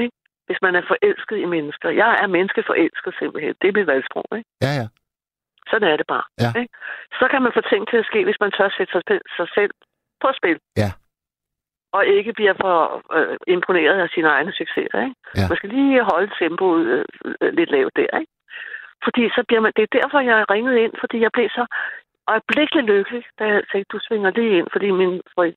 Ikke? Hvis man er forelsket i mennesker. Jeg er menneskeforelsket simpelthen. Det er mit valgsprog. Ikke? Ja, ja. Sådan er det bare. Ja. Ikke? Så kan man få ting til at ske, hvis man tør sætte sig selv på spil. Ja. Og ikke bliver for øh, imponeret af sine egne succeser. Ikke? Ja. Man skal lige holde tempoet øh, øh, lidt lavt der. Ikke? Fordi så bliver man, det er derfor, jeg ringede ind, fordi jeg blev så øjeblikkelig lykkelig, da jeg tænkte, du svinger lige ind, fordi min, fri,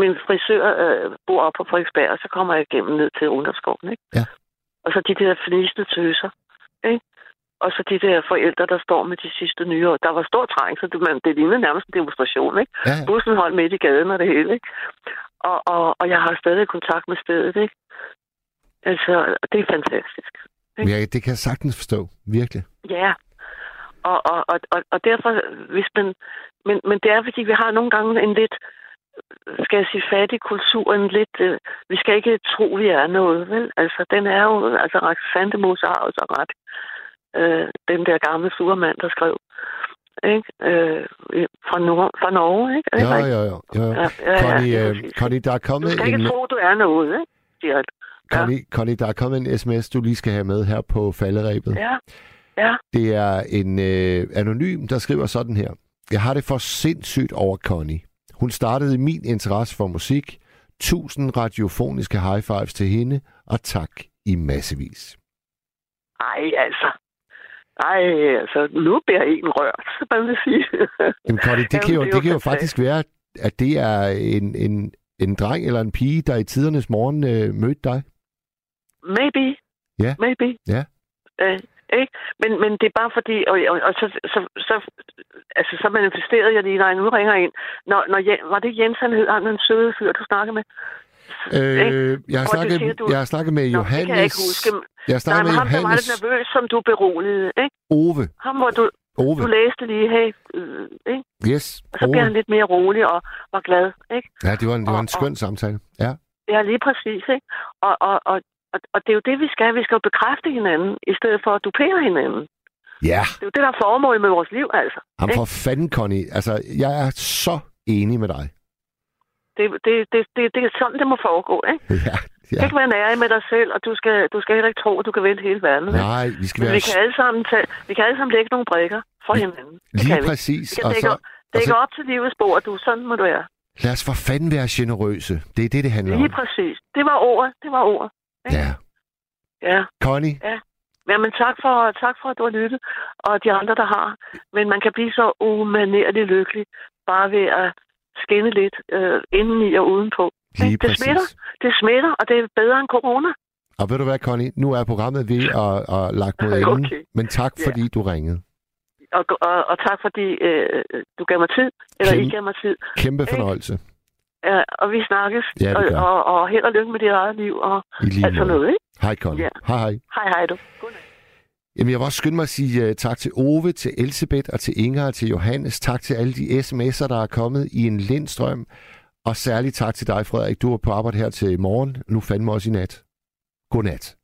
min frisør øh, bor oppe på Frederiksberg, og så kommer jeg igennem ned til Ungdomsskoven. Ikke? Ja. Og så de der fnisende tøser. Ikke? Og så de der forældre, der står med de sidste nye år. Der var stor trængsel, det, man, det lignede nærmest en demonstration. Ikke? ja, ja. Bussen holdt midt i gaden og det hele. Ikke? Og, og, og jeg har stadig kontakt med stedet. Ikke? Altså, det er fantastisk. Men jeg, det kan jeg sagtens forstå. Virkelig. Ja. Og, og, og, og, og derfor, hvis man... Men, men det er, fordi vi har nogle gange en lidt, skal jeg sige, fattig kultur, en lidt... Øh, vi skal ikke tro, vi er noget, vel? Altså, den er jo... Altså, Raxante Mose har jo så ret. Øh, den der gamle surmand, der skrev. Ikke? Øh, fra, Nord, fra Norge, ikke? Er det Jo, jo, jo. jo. jo. Ja, ja, ja, Connie, er øh. Connie, der er Du kommet skal ikke en... tro, du er noget, ikke? Siger. Ja. Connie, Connie, der er kommet en sms, du lige skal have med her på falderæbet. Ja. Ja. Det er en øh, anonym, der skriver sådan her. Jeg har det for sindssygt over Connie. Hun startede min interesse for musik. Tusind radiofoniske high fives til hende, og tak i massevis. Ej, altså. Ej, altså, nu bliver en rørt, man vil sige. Jamen Connie, det kan jo, Jamen, det det kan jo faktisk være, at det er en, en, en dreng eller en pige, der i tidernes morgen øh, mødte dig. Maybe. Ja. Maybe. Ja. Øh, ikke? Men, men det er bare fordi, og, og, og så, så, så, altså, så manifesterede jeg lige, jeg nu ringer ind. Når, når, var det Jens, han hed, han den søde fyr, du snakkede med? Øh, jeg, har snakket, siger du. jeg har snakket med Nå, Johannes. kan jeg ikke huske. Jeg har Nej, snakket men med ham, der var Johannes lidt nervøs, som du beroligede, ikke? Ove. Ham, hvor du, Ove. du læste lige, hey, øh, ikke? Yes, Og så blev han Ove. lidt mere rolig og var glad, ikke? Ja, det var en, det var en Og- skøn samtale. Ja. Ja, lige præcis. Ikke? Og, og, og, og, og det er jo det, vi skal. Vi skal jo bekræfte hinanden, i stedet for at dupere hinanden. Ja, Det er jo det, der er formålet med vores liv, altså. ikke? for fanden, Connie. Altså, jeg er så enig med dig. Det, det, det, det, det er sådan, det må foregå, ikke? Ja, Du ja. skal ikke være nære med dig selv, og du skal, du skal heller ikke tro, at du kan vente hele verden. Nej, vi skal Men være vi kan alle sammen, tage, vi kan alle sammen lægge nogle brikker for hinanden. Det lige kan vi. præcis. Vi kan Og dække, så, op, dække og så- op til livets spor, du. Sådan må du være. lad os for fanden være generøse. Det er det, det handler om. Lige præcis. Det var ordet. Det var ordet. Ikke? Ja. Ja. Connie, Jamen, tak for, tak for, at du har lyttet, og de andre, der har. Men man kan blive så umanerligt lykkelig, bare ved at skinne lidt øh, indeni og udenpå. lige det smitter. præcis. Det smitter, og det er bedre end corona. Og ved du hvad, Connie? Nu er programmet ved at, at lagt mod enden. Okay. Men tak, Ja. fordi du ringede. Og, og, og tak, fordi øh, du gav mig tid, eller Kæmpe- I gav mig tid. Kæmpe fornøjelse. Ja, og vi snakkes, Ja, det og, og, og held og lykke med dit eget liv, og alt sådan noget, ikke? Hej, Connie. Ja. Hej, hej. Hej, hej du. Godnat. Jamen, jeg vil også skynde mig at sige uh, tak til Ove, til Elisabeth og til Inger og til Johannes. Tak til alle de sms'er, der er kommet i en lindstrøm. Og særligt tak til dig, Frederik. Du er på arbejde her til morgen. Nu fandme også i nat. Godnat.